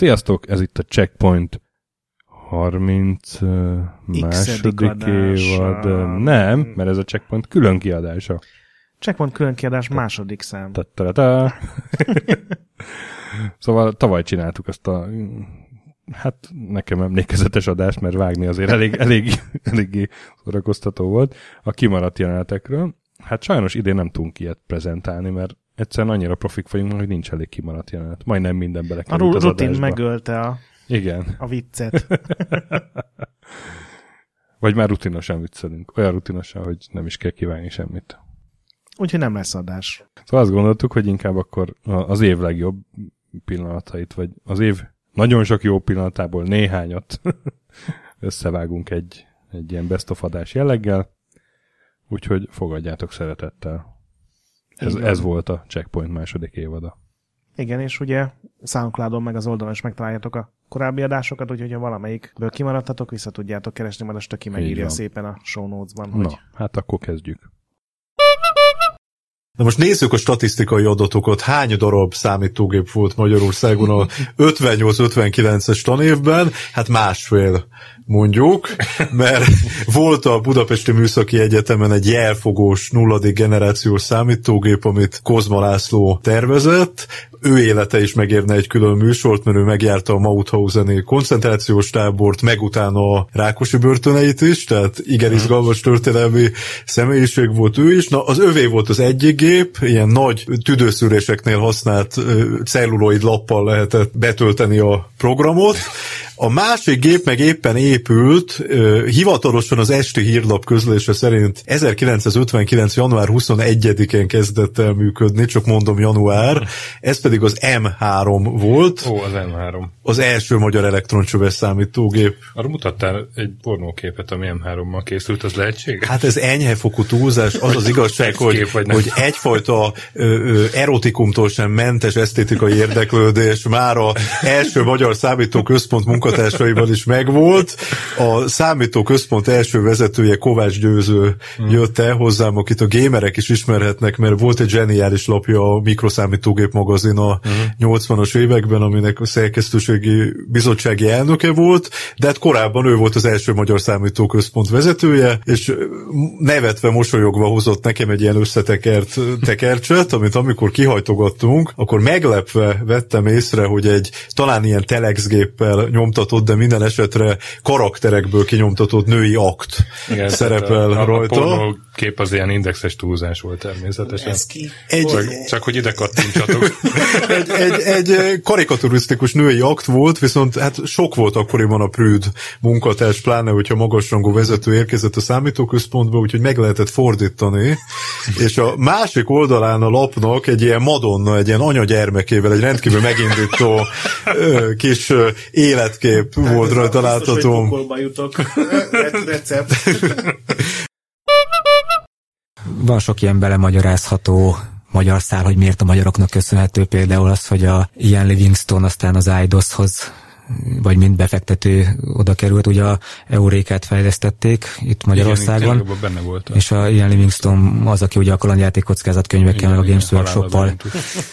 Sziasztok, ez itt a Checkpoint 30 uh, második évad. Nem, mert ez a Checkpoint külön kiadása. Checkpoint külön kiadás második szám. Ta-ta-ta. szóval tavaly csináltuk azt a hát nekem emlékezetes adást, mert vágni azért elég, elég, eléggé szórakoztató volt a kimaradt jelenetekről. Hát sajnos idén nem tudunk ilyet prezentálni, mert egyszerűen annyira profik vagyunk, hogy nincs elég kimaradt jelenet. Majdnem minden belekerült A az rutin adásba. megölte a, Igen. a viccet. Vagy már rutinosan viccelünk. Olyan rutinosan, hogy nem is kell kívánni semmit. Úgyhogy nem lesz adás. Szóval azt gondoltuk, hogy inkább akkor az év legjobb pillanatait, vagy az év nagyon sok jó pillanatából néhányat összevágunk egy, egy ilyen best of adás jelleggel, úgyhogy fogadjátok szeretettel. Ez, ez volt a Checkpoint második évada. Igen, és ugye Soundcloudon meg az oldalon is megtaláljátok a korábbi adásokat, úgyhogy ha valamelyikből kimaradtatok, vissza tudjátok keresni, majd a Stöki megírja szépen a show notes-ban, hogy Na, hát akkor kezdjük. Na most nézzük a statisztikai adatokat. Hány darab számítógép volt Magyarországon a 58-59-es tanévben? Hát másfél mondjuk, mert volt a Budapesti Műszaki Egyetemen egy jelfogós nulladik generációs számítógép, amit Kozma László tervezett. Ő élete is megérne egy külön műsort, mert ő megjárta a Mauthauseni koncentrációs tábort, meg utána a Rákosi börtöneit is, tehát igen izgalmas történelmi személyiség volt ő is. Na, az övé volt az egyik gép, ilyen nagy tüdőszűréseknél használt celluloid lappal lehetett betölteni a programot. A másik gép meg éppen épült, hivatalosan az esti hírlap közlése szerint 1959. január 21-én kezdett el működni, csak mondom január, ez pedig az M3 volt, Ó, az M3. az első magyar elektroncsöves számítógép. Arra mutattál egy pornóképet, ami M3-mal készült, az lehetséges? Hát ez enyhe fokú túlzás, az az igazság, hogy, hogy egyfajta ö, ö, erotikumtól sem mentes esztétikai érdeklődés már a első magyar számítóközpont munkatársaival is megvolt. A számítóközpont első vezetője Kovács Győző jött el hozzám, akit a gamerek is ismerhetnek, mert volt egy zseniális lapja a Mikroszámítógép magazin a Hmm. 80-as években, aminek a szerkesztőségi bizottsági elnöke volt, de hát korábban ő volt az első magyar számítóközpont vezetője, és nevetve, mosolyogva hozott nekem egy ilyen összetekert tekercset, amit amikor kihajtogattunk, akkor meglepve vettem észre, hogy egy talán ilyen telexgéppel nyomtatott, de minden esetre karakterekből kinyomtatott női akt Igen, szerepel a, rajta. A kép az ilyen indexes túlzás volt természetesen. Ez ki? Egy, Csak- Csak hogy ide kattintsatok. egy, egy, egy karikaturisztikus női akt volt, viszont hát sok volt akkoriban a prűd munkatárs, pláne, hogyha magasrangú vezető érkezett a számítóközpontba, úgyhogy meg lehetett fordítani, és a másik oldalán a lapnak egy ilyen Madonna, egy ilyen anyagyermekével, egy rendkívül megindító kis ö, életkép volt rajta látható. Pokolba jutok. Recept. van sok ilyen belemagyarázható magyar szál, hogy miért a magyaroknak köszönhető például az, hogy a Ian Livingstone aztán az IDOS-hoz vagy mind befektető oda került, ugye a Eurékát fejlesztették itt Magyarországon. Igen, igen, benne volt. és a Ian Livingstone az, aki ugye a kalandjáték kockázatkönyvekkel, meg a Games Workshop-pal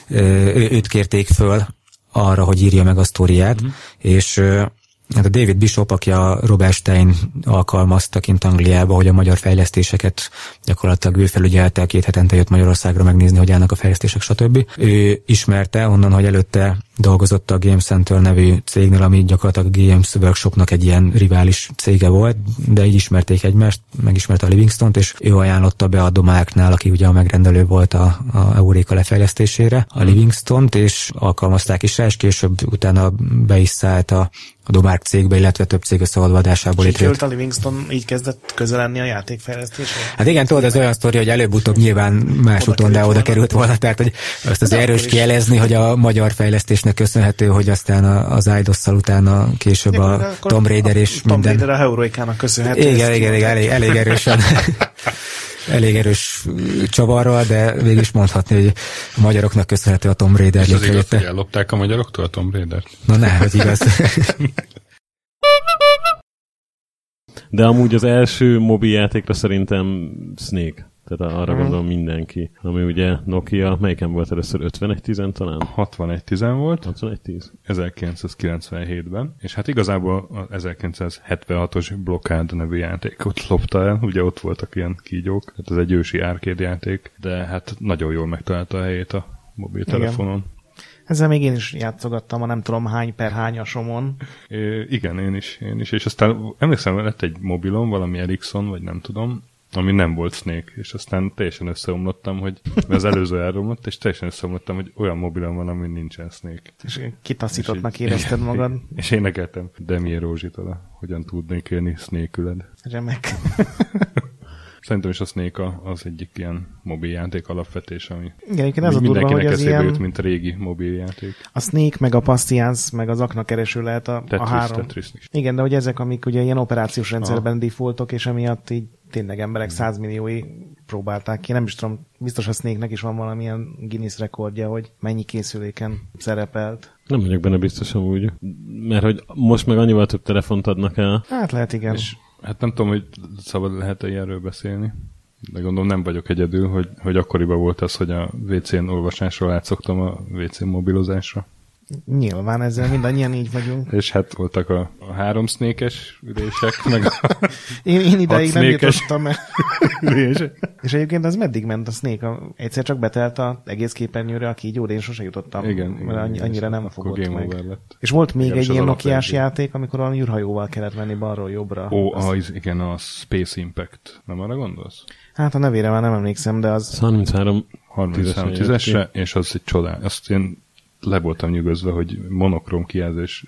őt kérték föl arra, hogy írja meg a sztoriát, és ö, hát a David Bishop, aki a Robert Stein alkalmazta kint Angliába, hogy a magyar fejlesztéseket gyakorlatilag ő felügyelte, két hetente jött Magyarországra megnézni, hogy állnak a fejlesztések, stb. Ő ismerte onnan, hogy előtte dolgozott a Game Center nevű cégnél, ami gyakorlatilag a Games Workshopnak egy ilyen rivális cége volt, de így ismerték egymást, megismerte a Livingstone-t, és ő ajánlotta be a Domáknál, aki ugye a megrendelő volt a, a Euréka lefejlesztésére, a Livingstone-t, és alkalmazták is rá, és később utána be is szállt a, a Domárk cégbe, illetve több cég összeolvadásából létrejött. a Livingston, így kezdett közel lenni a játékfejlesztésre? Hát igen, tudod, ez olyan sztori, hogy előbb-utóbb nyilván más Oda úton, de oda került volna, tehát hogy azt az erős kielezni, hogy a magyar fejlesztésnek köszönhető, hogy aztán a- az IDOS-szal utána később Ja, a Tomb Raider és Tomb minden. Raider a Heroikának köszönhető. Igen, igen, igen, elég, elég erősen. elég erős csavarral, de végig is mondhatni, hogy a magyaroknak köszönhető a Tomb Raider És az igaz, hogy ellopták a magyaroktól a Tomb Raider-t? Na ne, hogy igaz. De amúgy az első mobil játékra szerintem Snake. Tehát arra Mhm. gondolom mindenki. Ami ugye Nokia, melyiken volt először 5110 talán? 61-10 volt, 6110. 1997-ben, és hát igazából a 1976-os Blockade nevű játékot lopta el, ugye ott voltak ilyen kígyók, hát ez egy ősi arcade játék, de hát nagyon jól megtalálta a helyét a mobiltelefonon. Ezzel még én is játszogattam a nem tudom hány per hányasomon. É, igen, én is, én is, és aztán emlékszem, lett egy mobilom, valami Ericsson, vagy nem tudom, ami nem volt Snake, és aztán teljesen összeomlottam, hogy mert az előző elromlott, és teljesen összeomlottam, hogy olyan mobilom van, ami nincsen Snake. És kitaszítottnak És- érezted magad. És énekeltem Demier Rózsitól, a hogyan tudnék élni Snake-üled. Remek. Szerintem is a Snake a- az egyik ilyen mobiljáték alapvetés, ami Igen, egyébként ez a durva, hogy eszébe ilyen, jut, mint a régi mobiljáték. a Snake, meg a Passtiance, meg az aknakereső lehet a, a Tetris, három. Tetris is. Igen, de hogy ezek, amik ugye ilyen operációs rendszerben defaultok, és emiatt így tényleg emberek százmilliói próbálták ki. Nem is tudom, biztos a Snake-nek is van valamilyen Guinness rekordja, hogy mennyi készüléken szerepelt. Nem vagyok benne biztos amúgy. Mert hogy most meg annyival több telefont adnak el. Hát lehet, igen. És hát nem tudom, hogy szabad lehet-e ilyenről beszélni, de gondolom nem vagyok egyedül, hogy, hogy akkoriban volt az, hogy a WC-n olvasásról átszoktam a WC-n mobilozásra. Nyilván ezzel mindannyian így vagyunk. És hát voltak a, a három sznékes ülések, meg a Én, én ideig nem jutottam el. ülések. És egyébként az meddig ment a? A- Egyszer csak betelt a egész képernyőre a kígyó, de én sose jutottam. Igen, mert igen, annyi, igen, annyira nem fogott game meg. over lett. És volt még Legalábbis egy ilyen alapverzió. játék, amikor valami űrhajóval kellett menni balról jobbra. Ó, Az- az, igen, a Space Impact. Nem arra gondolsz? Hát a nevére már nem emlékszem, de az... 33 33 Tízesen jött 10 és az egy csodál. Azt én le voltam nyugodva, hogy monokrom kijelzés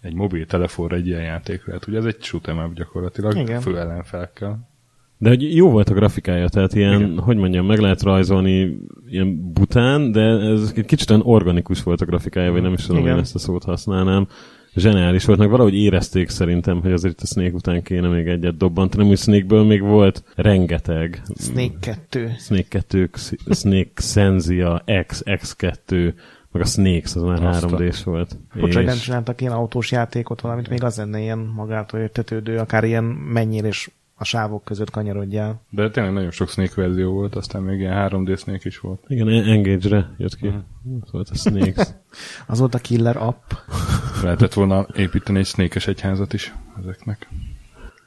egy mobiltelefonra egy ilyen játék lehet. Ugye ez egy shoot'em up gyakorlatilag, Igen. fő ellenfelkel. De hogy jó volt a grafikája, tehát ilyen, Igen. Hogy mondjam, meg lehet rajzolni ilyen bután, de ez egy kicsit olyan organikus volt a grafikája, vagy nem is tudom, Igen. hogy én ezt a szót használnám. Zseniális volt, meg valahogy érezték szerintem, hogy azért itt a Snake után kéne még egyet dobbantani, úgy Snake-ből még volt rengeteg. Snake 2. Snake 2, Snake Senzia, X, X2, meg a Snakes, az már Azt a- 3D-s volt. Bocs, hogy nem És- csináltak ilyen autós játékot, valamint még az lenne ilyen magától értetődő, akár ilyen mennyire és a sávok között kanyarodjál. De tényleg nagyon sok Snake verzió volt, aztán még ilyen 3D Snake is volt. Igen, Engage-re jött ki. Uh-huh. Volt a Snakes. Az volt a killer app. Lehetett volna építeni egy snake egyházat is ezeknek.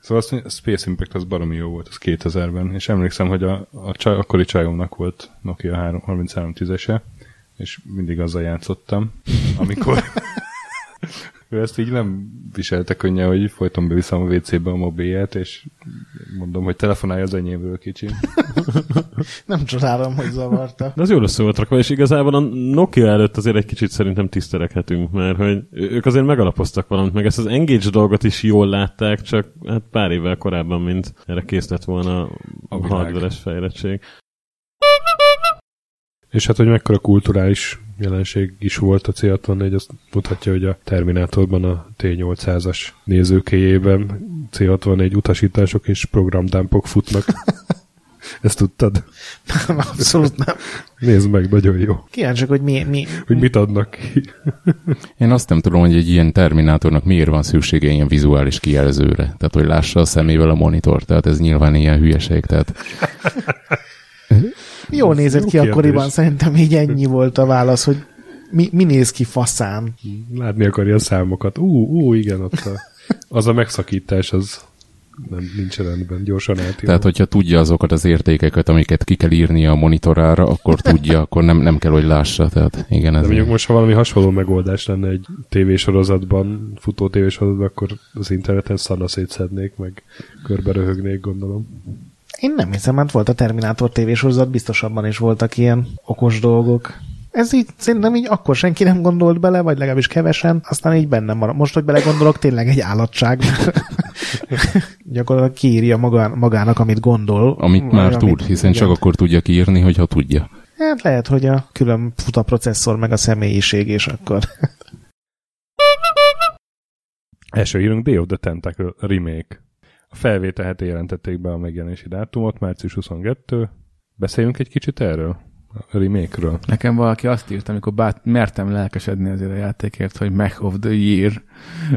Szóval a Space Impact az baromi jó volt, az 2000-ben, és emlékszem, hogy a, a csaj, akkori csajomnak volt Nokia 3, 3310-ese, és mindig azzal játszottam, amikor ő ezt így nem viselte könnyen, hogy folyton beviszem a WC-be a mobilját, és mondom, hogy telefonálj az enyémről kicsi. Nem csodálom, hogy zavarta. De az jól össze volt rakva, és igazából a Nokia előtt azért egy kicsit szerintem tiszteleghetünk, mert hogy ők azért megalapoztak valamit, meg ezt az Engage dolgot is jól látták, csak hát pár évvel korábban, mint erre kész lett volna a, A hardveres fejlettség. És hát, hogy mekkora kulturális jelenség is volt a C64, azt mutatja, hogy a Terminátorban a T800-as nézőkéjében C64 utasítások és programdámpok futnak. Ezt tudtad? Abszolút nem. Nézd meg, nagyon jó. Kíváncsiak, hogy mi, mi, Hogy mit adnak ki. Én azt nem tudom, hogy egy ilyen terminátornak miért van szüksége ilyen vizuális kijelzőre. Tehát, hogy lássa a szemével a monitor. Tehát ez nyilván ilyen hülyeség. Tehát jól nézett jó ki akkoriban, kérdés. szerintem így ennyi volt a válasz, hogy mi, mi néz ki faszán. Látni akarja a számokat. Ú, ú, igen, ott a, az a megszakítás, az nem, nincs rendben, gyorsan átírom. Tehát, hogyha tudja azokat az értékeket, amiket ki kell írnia a monitorára, akkor tudja, akkor nem, nem kell, hogy lássa. Tehát igen, De ez mondjuk most, ha valami hasonló megoldás lenne egy tévésorozatban, futó tévésorozatban, akkor az interneten szarna szétszednék, meg körbe röhögnék, gondolom. Én nem hiszem, hát volt a Terminátor tévésorozat, biztosabban is voltak ilyen okos dolgok. Ez így szerintem így akkor senki nem gondolt bele, vagy legalábbis kevesen, aztán így bennem van. Most, hogy belegondolok, tényleg egy állatság. Gyakorlatilag kiírja maga, magának, amit gondol. Amit már amit- tud, hiszen igen. csak akkor tudja kiírni, hogyha tudja. Hát lehet, hogy a külön fut a processzor, meg a személyiség, és akkor... Első hírünk Day of the Tentacle remake. A A felvétel heti jelentették be a megjelenési dátumot, március 22. Beszéljünk egy kicsit erről? A remake-ről. Nekem valaki azt írt, amikor bát, mertem lelkesedni azért a játékért, hogy Mech of the Year.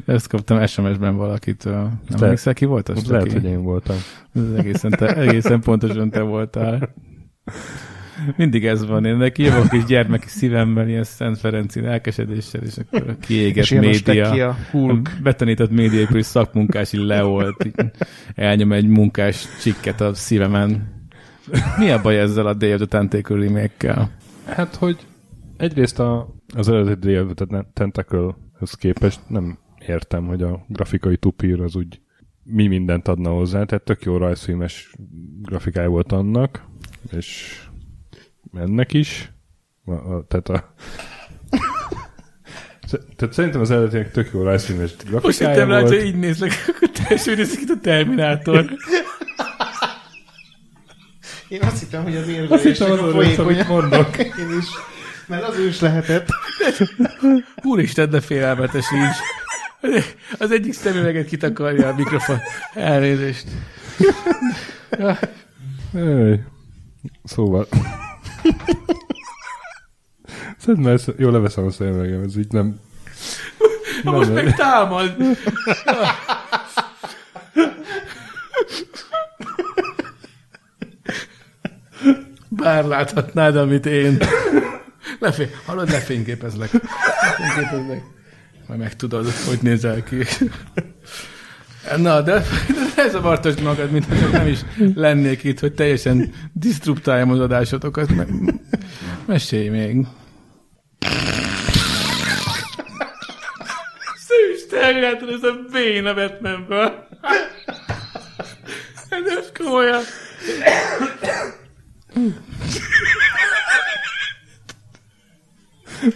Ezt kaptam SMS-ben valakitől. Nem lehet- emlékszel, ki volt az? Lehet, hogy én voltam. Ez egészen, te, egészen pontosan te voltál. Mindig ez van, én neki jövök kis gyermeki szívemmel, ilyen Szent Ferenci lelkesedéssel, és akkor a kiégett És média, ki a Hulk. betanított médiaépülés szakmunkás így leolt, elnyom egy munkás csikket a szívemen. Mi a baj ezzel a Day of the Tentacle Hát, hogy egyrészt a, az eredeti Day of the Tentacle-höz képest nem értem, hogy a grafikai tupír az úgy mi mindent adna hozzá, tehát tök jó rajzfilmes grafikája volt annak, és ennek is. A, a, tehát a Tehát szerintem az eredetinek tök jó rajzfilmes Most grafikája hittem rá, hogy így nézlek, akkor teljesen nézik itt a Terminátor. Én azt hittem, hogy az Azt érvelés hittem, az folyékony. amit mondok. Én is. Mert az ő is lehetett. Úristen, de félelmetes így. Az egyik szemüveget kitakarja a mikrofon. Elnézést. Ej. Szóval... Szerintem ezt jól leveszem a szemüvegem, ez így nem... Most nem meg támad. Bár láthatnád, amit én. Lefé... Hallod, lefényképezlek. Lefényképezlek. Majd megtudod, hogy nézel ki. Na, de, de ne zavartasd magad, mint hogy nem is lennék itt, hogy teljesen disztruptáljam az adásotokat. Me- mesélj még. Szűs területre, ez a béna Batmanből. Ez komolyan.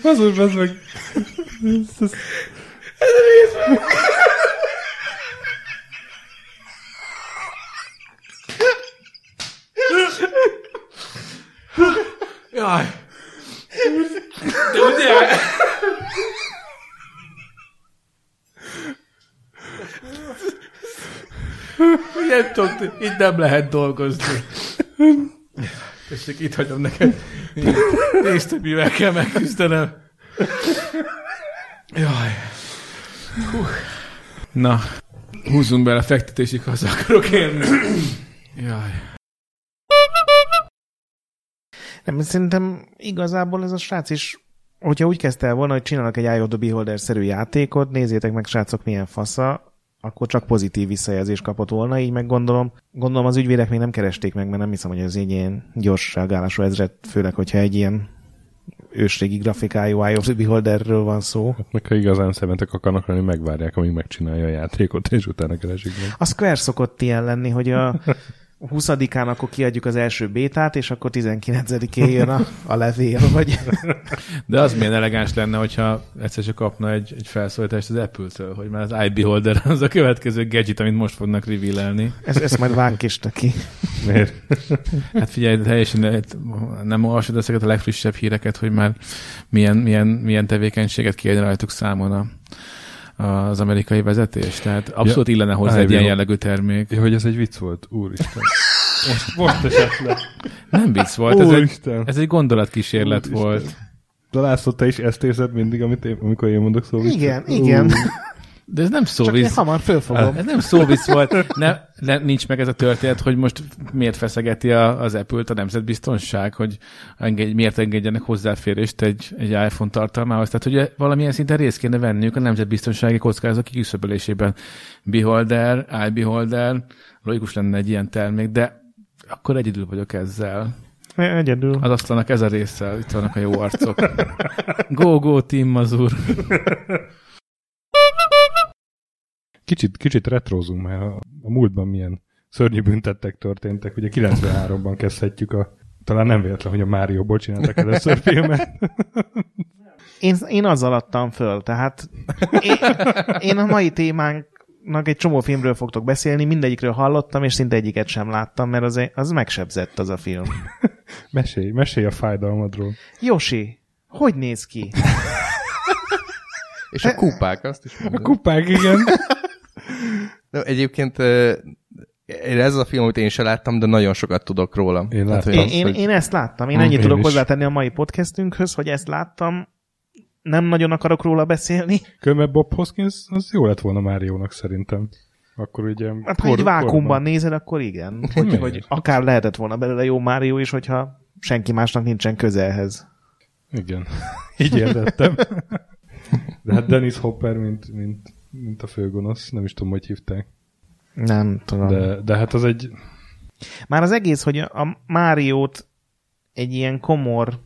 Bazus, az meg... Ez, ez, Jaj. De ugye? Tudod, itt nem lehet dolgozni. Tessék, itt hagyom neked. Nézd, hogy mivel kell megküzdenem. Jaj. Hú. Na, húzzunk bele fektetésig, haza akarok érni. Jaj. Nem, szerintem igazából ez a srác is, hogyha úgy kezdte el volna, hogy csinálnak egy of the Beholder-szerű játékot, nézzétek meg, srácok, milyen fasza, akkor csak pozitív visszajelzést kapott volna, így meg gondolom, gondolom az ügyvédek még nem keresték meg, mert nem hiszem, hogy ez egy ilyen gyors reagálású ezret, főleg, hogyha egy ilyen ősrégi grafikájú Eye of the Beholderről van szó. meg ha igazán szemetek akarnak lenni, megvárják, amíg megcsinálja a játékot, és utána keresik meg. A Square szokott ilyen lenni, hogy a 20-án akkor kiadjuk az első bétát, és akkor 19-én jön a, a levél, vagy... De az milyen elegáns lenne, hogyha egyszer csak kapna egy, egy felszólítást az Apple-től, hogy már az iBeholder az a következő gadget, amit most fognak reveal-elni. Ez, ezt majd vágj is neki. Miért? Hát figyelj, teljesen nem olvasod ezeket a legfrissebb híreket, hogy már milyen, milyen, milyen tevékenységet kiadni rajtuk számon a, az amerikai vezetés. Tehát abszolút Ja, illene hozzá egy ilyen jellegű termék. Ja, hogy ez egy vicc volt, úristen. Most, most esett le. Nem vicc volt, ez egy, ez egy gondolatkísérlet Úristen. volt. De László, te is ezt érzed mindig, amit én, amikor én mondok szó Igen, igen. De ez nem Csak én szóvisz. hamar fölfogom. Ez nem szóvisz volt. Ne, ne, nincs meg ez a történet, hogy most miért feszegeti a, az Apple-t a nemzetbiztonság, hogy engedj, miért engedjenek hozzáférést egy, egy iPhone tartalmához. Tehát, hogy valamilyen szinten részt kéne venniük a nemzetbiztonsági kockázat kiküszöbölésében. Beholder, iBeholder, logikus lenne egy ilyen termék, de akkor egyedül vagyok ezzel. Egyedül. Az asztalnak ez a része, itt vannak a jó arcok. Go, go, Team Mazur. Kicsit, kicsit retrózunk már. A, a múltban milyen szörnyű büntettek történtek. Ugye 93-ban kezdhetjük a... Talán nem véletlen, hogy a Márióból csináltak először filmet. Én, én azzal adtam föl, tehát én, én a mai témánknak egy csomó filmről fogtok beszélni, mindegyikről hallottam, és szinte egyiket sem láttam, mert az, az megsebzett az a film. Mesélj, mesélj a fájdalmadról. Josi, hogy néz ki? És a kupák, azt is A mondod. kupák, igen. De egyébként ez az a film, amit én sem láttam, de nagyon sokat tudok róla. Én Tehát, láttam. hogy Én, az, én, hogy- én ezt láttam. Én Hm, ennyit én tudok is. hozzátenni a mai podcastünkhöz, hogy ezt láttam. Nem nagyon akarok róla beszélni. Különben Bob Hoskins, az jó lett volna Máriónak szerintem. Akkor ugye... Hát ha egy vákumban nézed, akkor igen. Hogy, Miért? hogy akár lehetett volna belőle jó Mário is, hogyha senki másnak nincsen közelhez. Igen. Így értettem. De hát Dennis Hopper, mint, mint, mint a főgonosz, nem is tudom, hogy hívták. Nem tudom. De... De, hát az egy... Már az egész, hogy a Máriót egy ilyen komor,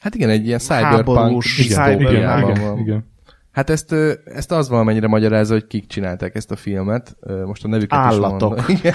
Hát igen, egy ilyen cyberpunk Igen, cyberpunk. igen, van. igen, igen. Hát ezt, ezt az valamennyire magyarázza, hogy kik csinálták ezt a filmet. Most a nevüket Állatok. is mondom. Igen,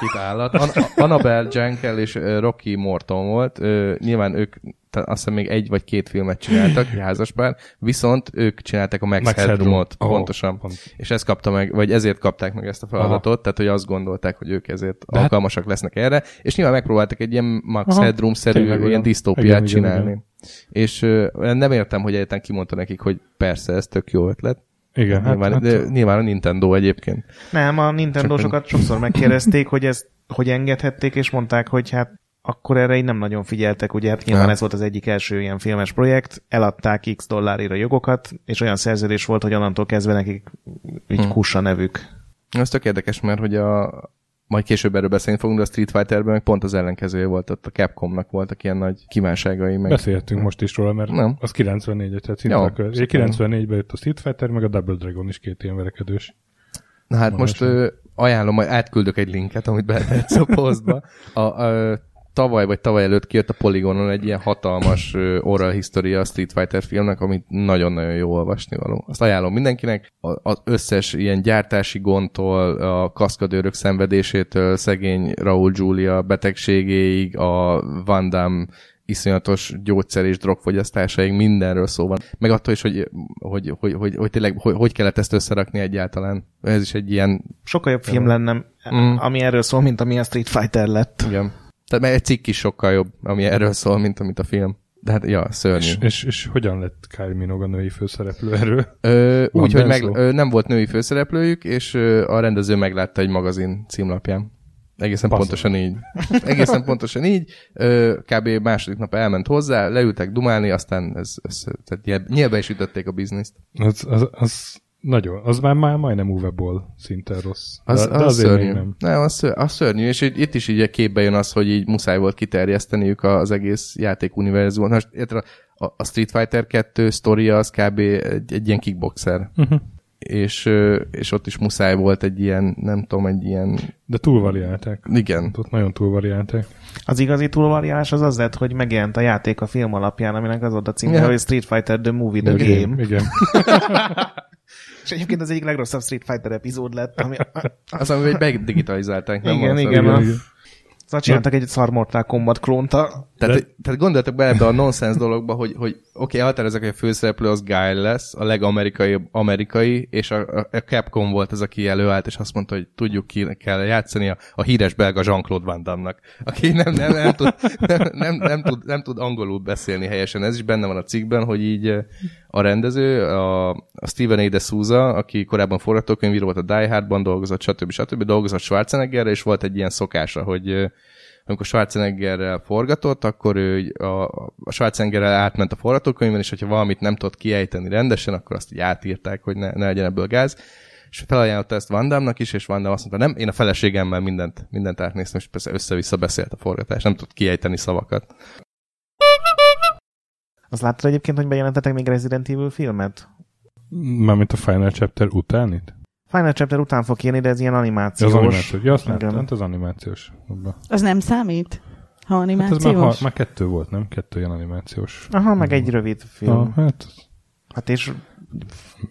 Két állat. An- Annabelle Jankel és Rocky Morton volt. Nyilván ők azt hiszem még egy vagy két filmet csináltak, házaspár, viszont ők csinálták a Max, Max Headroomot, Headroom. Oh, pontosan. pont. És ezt kapta meg, vagy ezért kapták meg ezt a feladatot, Aha. tehát hogy azt gondolták, hogy ők ezért De hát- alkalmasak lesznek erre, és nyilván megpróbáltak egy ilyen Max Headroom-szerű ilyen disztópiát Igen, igen, csinálni. igen. És ö, nem értem, hogy egyáltalán kimondta nekik, hogy persze, ez tök jó ötlet. Igen, hát, Nyilván, hát, de nyilván a Nintendo egyébként. Nem, a Nintendo-sokat sokszor megkérdezték, hogy ezt hogy engedhették, és mondták, hogy hát akkor erre így nem nagyon figyeltek, ugye hát nyilván Ja. ez volt az egyik első ilyen filmes projekt, eladták x dollárira jogokat, és olyan szerződés volt, hogy onnantól kezdve nekik így Hm. kussa nevük. Ez tök érdekes, mert hogy a majd később erről beszélni fogunk, de a Street Fighterben meg pont az ellenkezője volt, ott a Capcomnak voltak ilyen nagy kívánságai, meg Beszélhetünk most is róla, mert Nem. az 94 tehát szinte Jó, a kö- 94-ben jött a Street Fighter, meg a Double Dragon is két ilyen verekedős. Na hát Van most ö, ajánlom, majd átküldök egy linket, amit beletetsz a posztba. A, a, tavaly vagy tavaly előtt kijött a Polygonon egy ilyen hatalmas oral history a Street Fighter filmnek, amit nagyon-nagyon jó olvasni való. Azt ajánlom mindenkinek. Az összes ilyen gyártási gondtól, a kaszkadőrök szenvedésétől, szegény Raúl Julia betegségéig, a Van Damme iszonyatos gyógyszer és drogfogyasztásaig mindenről szó van. Meg attól is, hogy, hogy, hogy, hogy, hogy tényleg hogy, hogy kellett ezt összerakni egyáltalán. Ez is egy ilyen Sokkal jobb film lenne, Mm. ami erről szól, mint ami a Street Fighter lett. Igen. Tehát meg egy cikk is sokkal jobb, ami erről szól, mint amit a film. De hát, ja, szörnyű. És, és, és hogyan lett Kylie Minogue a női főszereplő erről? Ö, Van úgy, hogy meg, ö, nem volt női főszereplőjük, és ö, a rendező meglátta egy magazin címlapján. Egészen Basszus. pontosan így. Egészen pontosan így. Ö, kb. második nap elment hozzá, leültek dumálni, aztán ez, ez, tehát nyelbe is ütötték a bizniszt. Az, az, az nagyon, az már, már majdnem uveból szinten rossz. Az, de, az de azért szörnyű. még nem. nem az, ször, az szörnyű, és így, itt is így képbe jön az, hogy így muszáj volt kiterjeszteniük az egész játékuniverzumot. Most érted, a, a Street Fighter 2 sztoria az kb. egy, egy ilyen kickboxer. Uh-huh. És, és ott is muszáj volt egy ilyen, nem tudom, egy ilyen, De túlvariálták. igen, Ott nagyon túlvariálták. Az igazi túlvariálás az az lett, hogy megjelent a játék a film alapján, aminek az volt a címe, hogy Street Fighter The Movie The Igen, Game. Igen. És egyébként az egyik legrosszabb Street Fighter epizód lett, ami... az, amivel megdigitalizálták. nem igen, igen, ami- a... Szóval csináltak egy szar Mortal Kombat klónta. Tehát, tehát gondoltak bele ebbe a nonsense dologba, hogy, hogy oké, okay, elhatározok, hogy a főszereplő az Guy lesz, a legamerikai amerikai, és a, a, Capcom volt az, aki előállt, és azt mondta, hogy tudjuk ki kell játszani a, a híres belga Jean-Claude Van Damme-nak, aki nem, nem, nem, tud, nem, nem, nem, tud, nem tud angolul beszélni helyesen. Ez is benne van a cikkben, hogy így a rendező, a, a Steven A. Souza, aki korábban forgatókönyvíró volt a Die Hardban, dolgozott, stb. stb. dolgozott Schwarzeneggerre, és volt egy ilyen szokása, hogy amikor Schwarzeneggerrel forgatott, akkor ő a, a Schwarzeneggerrel átment a forgatókönyvben, és hogyha valamit nem tudott kiejteni rendesen, akkor azt így átírták, hogy ne, ne legyen ebből gáz. És felajánlotta ezt Van Damme-nak is, és Van azt mondta, nem, én a feleségemmel mindent, mindent átnéztem, és persze össze-vissza beszélt a forgatás, nem tudott kiejteni szavakat. Azt láttad egyébként, hogy bejelentetek még Resident Evil filmet? Mármint a Final Chapter után itt? Final Chapter után fog jönni, de ez ilyen animációs. az animációs. Ja, azt láttam, hát az animációs. Abba. Az nem számít? Ha Hát ez már, animációs? ha, már kettő volt, nem? Kettő ilyen animációs. Aha, meg egy rövid film. Ah, hát Hát és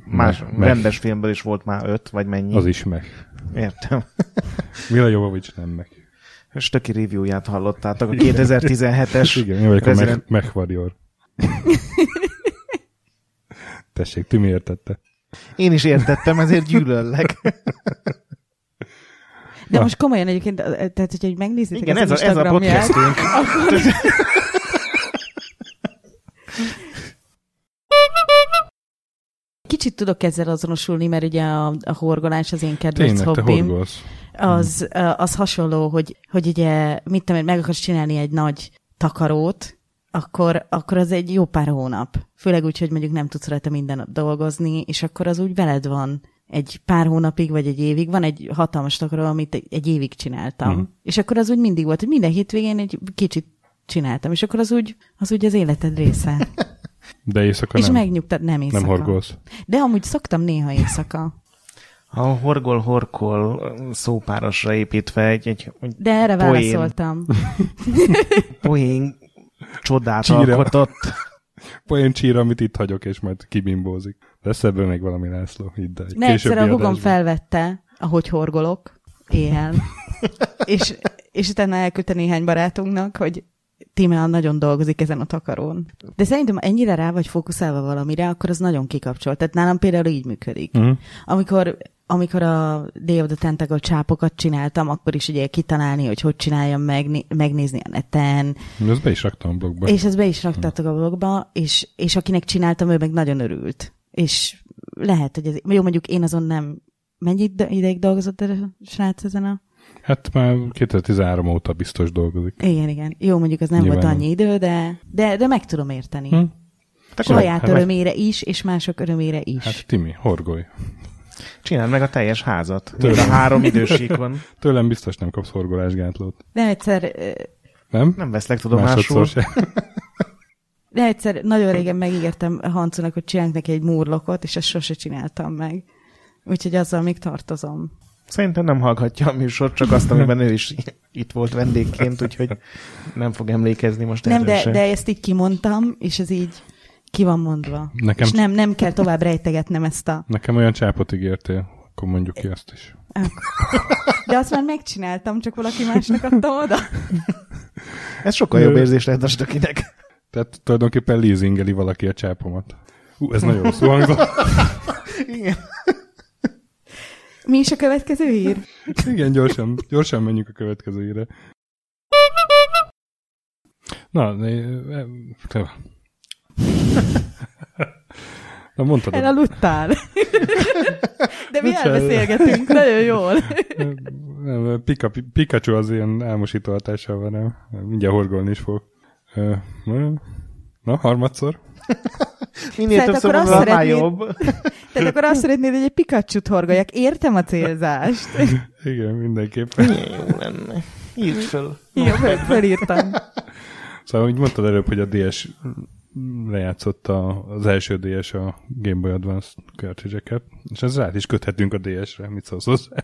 más Meg- meg. rendes filmből is volt már öt, vagy mennyi. az is meg. Értem. Mila Jovovics nem meg. Stöki reviewját hallottátok, a 2017-es Igen, én vagyok Resident- a Mech, Mech Warrior. Tessék, Timi értette. Én is értettem, ezért gyűlöllek. De most komolyan egyébként, tehát hogyha így megnézitek Igen, az ez a, ez a Instagramját, podcastünk. kicsit tudok ezzel azonosulni, mert ugye a, a horgolás az én kedvenc Tényleg, te hobbim. horgolsz. az, az hasonló, hogy, hogy ugye, mit tudom én, meg akarsz csinálni egy nagy takarót, akkor, akkor az egy jó pár hónap. Főleg úgy, hogy mondjuk nem tudsz rajta minden nap dolgozni, és akkor az úgy veled van egy pár hónapig, vagy egy évig. Van egy hatalmas takaró, amit egy, évig csináltam. Mm. És akkor az úgy mindig volt, hogy minden hétvégén egy kicsit csináltam, és akkor az úgy az, úgy az életed része. De éjszaka és nem, megnyugtad, nem éjszaka. nem horgolsz. De amúgy szoktam néha éjszaka. A horgol-horkol szópárosra építve egy, egy, egy De erre Poén. válaszoltam. poén csodát Csíra. alkotott. Olyan csíra, amit itt hagyok, és majd kibimbózik. Lesz ebből még valami László, hidd el. Ne, egyszer a hugom felvette, ahogy horgolok, éjjel. és, és utána elküldte néhány barátunknak, hogy Tímea nagyon dolgozik ezen a takarón. De szerintem ennyire rá vagy fókuszálva valamire, akkor az nagyon kikapcsol. Tehát nálam például így működik. Mhm. Amikor, amikor a Day of the Tentacle csápokat csináltam, akkor is ugye kitalálni, hogy hogy csináljam meg, né- megnézni a neten, Ezt be is raktam a blogba. és ezt be is raktátok a blogba, és, és akinek csináltam, ő meg nagyon örült. És lehet, hogy ez... Jó, mondjuk én azon nem... Mennyi ide- ideig dolgozott a srác ezen a... Hát már 2013 óta biztos dolgozik. Igen, igen. Jó, mondjuk az nem Nyilván volt annyi idő, de, de, de meg tudom érteni. Hm? Hm? Saját hát- örömére is, és mások örömére is. Hát Timi, horgolj. Csináld meg a teljes házat. Mind a három idősíkon. Tőlem biztos nem kapsz horgolásgátlót. De egyszer, Nem? Nem veszlek tudomásul. De egyszer nagyon régen megígértem Hancunak, hogy csinálunk neki egy murlokot, és ezt sose csináltam meg. Úgyhogy azzal még tartozom. Szerintem nem hallgatja a műsort, csak azt, amiben ő is itt volt vendégként, úgyhogy nem fog emlékezni most Nem, de, de ezt így kimondtam, és ez így ki van mondva. Nekem- És nem, nem kell tovább rejtegetnem ezt a... Nekem olyan csápot ígértél, akkor mondjuk ki azt is. De azt már megcsináltam, csak valaki másnak adtam oda. Ez sokkal jobb érzés lehet a stökinek. Tehát tulajdonképpen leasingeli valaki a csápomat. Ú, ez nagyon rosszul hangzott. Igen. Mi is a következő hír? Igen, gyorsan, gyorsan menjünk a következő hírre. Na, Na mondtad, Elaludtál. De mi Bocsánat. elbeszélgetünk, nagyon jól. nem, Pika, Pikachu az ilyen álmosító hatással van, nem? Mindjárt horgolni is fog. Na, harmadszor? Minél Tehát többször akkor azt szeretnéd- jobb. Tehát akkor azt szeretnéd, hogy egy Pikachu-t horgoljak. Értem a célzást. Igen, mindenképpen. Jó lenne. Írd föl. Jó, fölírtam. Szóval, úgy mondtad előbb, hogy a DS lejátszott a, az első DS a Game Boy Advance cartridge és ez rá is köthetünk a DS-re. Mit szólsz hozzá?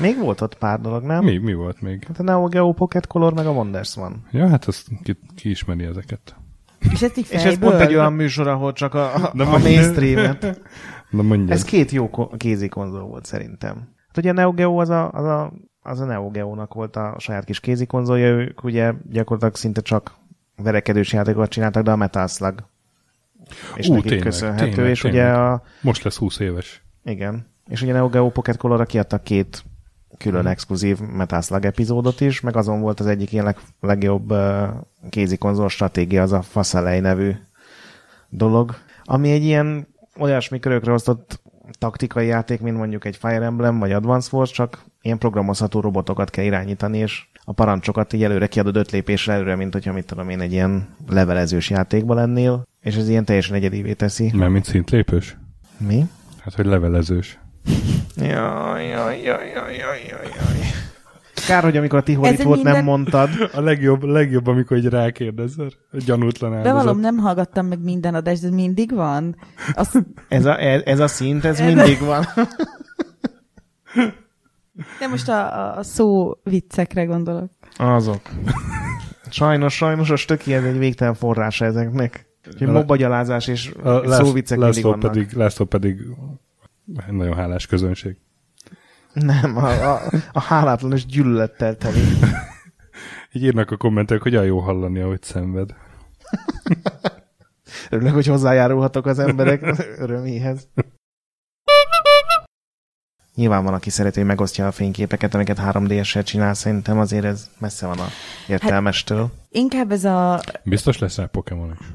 Még volt ott pár dolog, nem? Mi, mi volt még? Hát a Neo Geo Pocket Color meg a Wonders van. Ja, hát azt ki, ki ismeri ezeket. És így És ez pont egy olyan műsor, ahol csak a, a, De a mainstreamet. Na mondjad. Ez két jó ko- kézi konzol volt szerintem. Hát ugye a Neo Geo az a, az a, az a Neo Geo-nak volt a saját kis kézi konzolja, ők ugye gyakorlatilag szinte csak verekedős játékokat csináltak, de a Metal Slug. És Ú, nekik tényleg, köszönhető, tényleg, és tényleg. ugye a, Most lesz 20 éves. igen, és ugye a Neo Geo Pocket Color-ra kiadtak két külön Hmm. exkluzív Metal Slug epizódot is, meg azon volt az egyik ilyen leg, legjobb uh, kézi konzol stratégia, az a Faszelej nevű dolog, ami egy ilyen olyasmi körökre osztott taktikai játék, mint mondjuk egy Fire Emblem vagy Advance Wars, csak ilyen programozható robotokat kell irányítani, és a parancsokat így előre kiadod öt lépésre előre, mint hogyha mit tudom én egy ilyen levelezős játékban lennél, és ez ilyen teljesen egyedivé teszi. Mert mint szintlépős? Mi? Hát, hogy levelezős. Jaj, jaj, jaj, jaj, jaj, jaj. Kár, hogy amikor a Ez volt, minden- nem mondtad. A legjobb, legjobb amikor egy rákérdezel. A gyanútlan áldozat. Bevallom, nem hallgattam meg minden adást, de ez mindig van. Azt, Ez a, ez, ez a szint, ez mindig van. de most a, a- a szó viccekre gondolok. Azok. Sajnos, sajnos a stöki ez egy végtelen forrása ezeknek. Úgyhogy A- mobagyalázás és A Lász, szóviccek mindig László vannak. pedig, László pedig nagyon hálás közönség. Nem, a, a, a hálátlan és gyűlölettel teli. Így írnak a kommentek, hogy olyan jó hallani, ahogy szenved. Örülök, hogy hozzájárulhatok az emberek öröméhez. Nyilván van, aki szereti, hogy megosztja a fényképeket, amiket 3D-essel csinál, szerintem azért ez messze van a értelmestől. Inkább ez a Biztos lesz rá Pokémon is.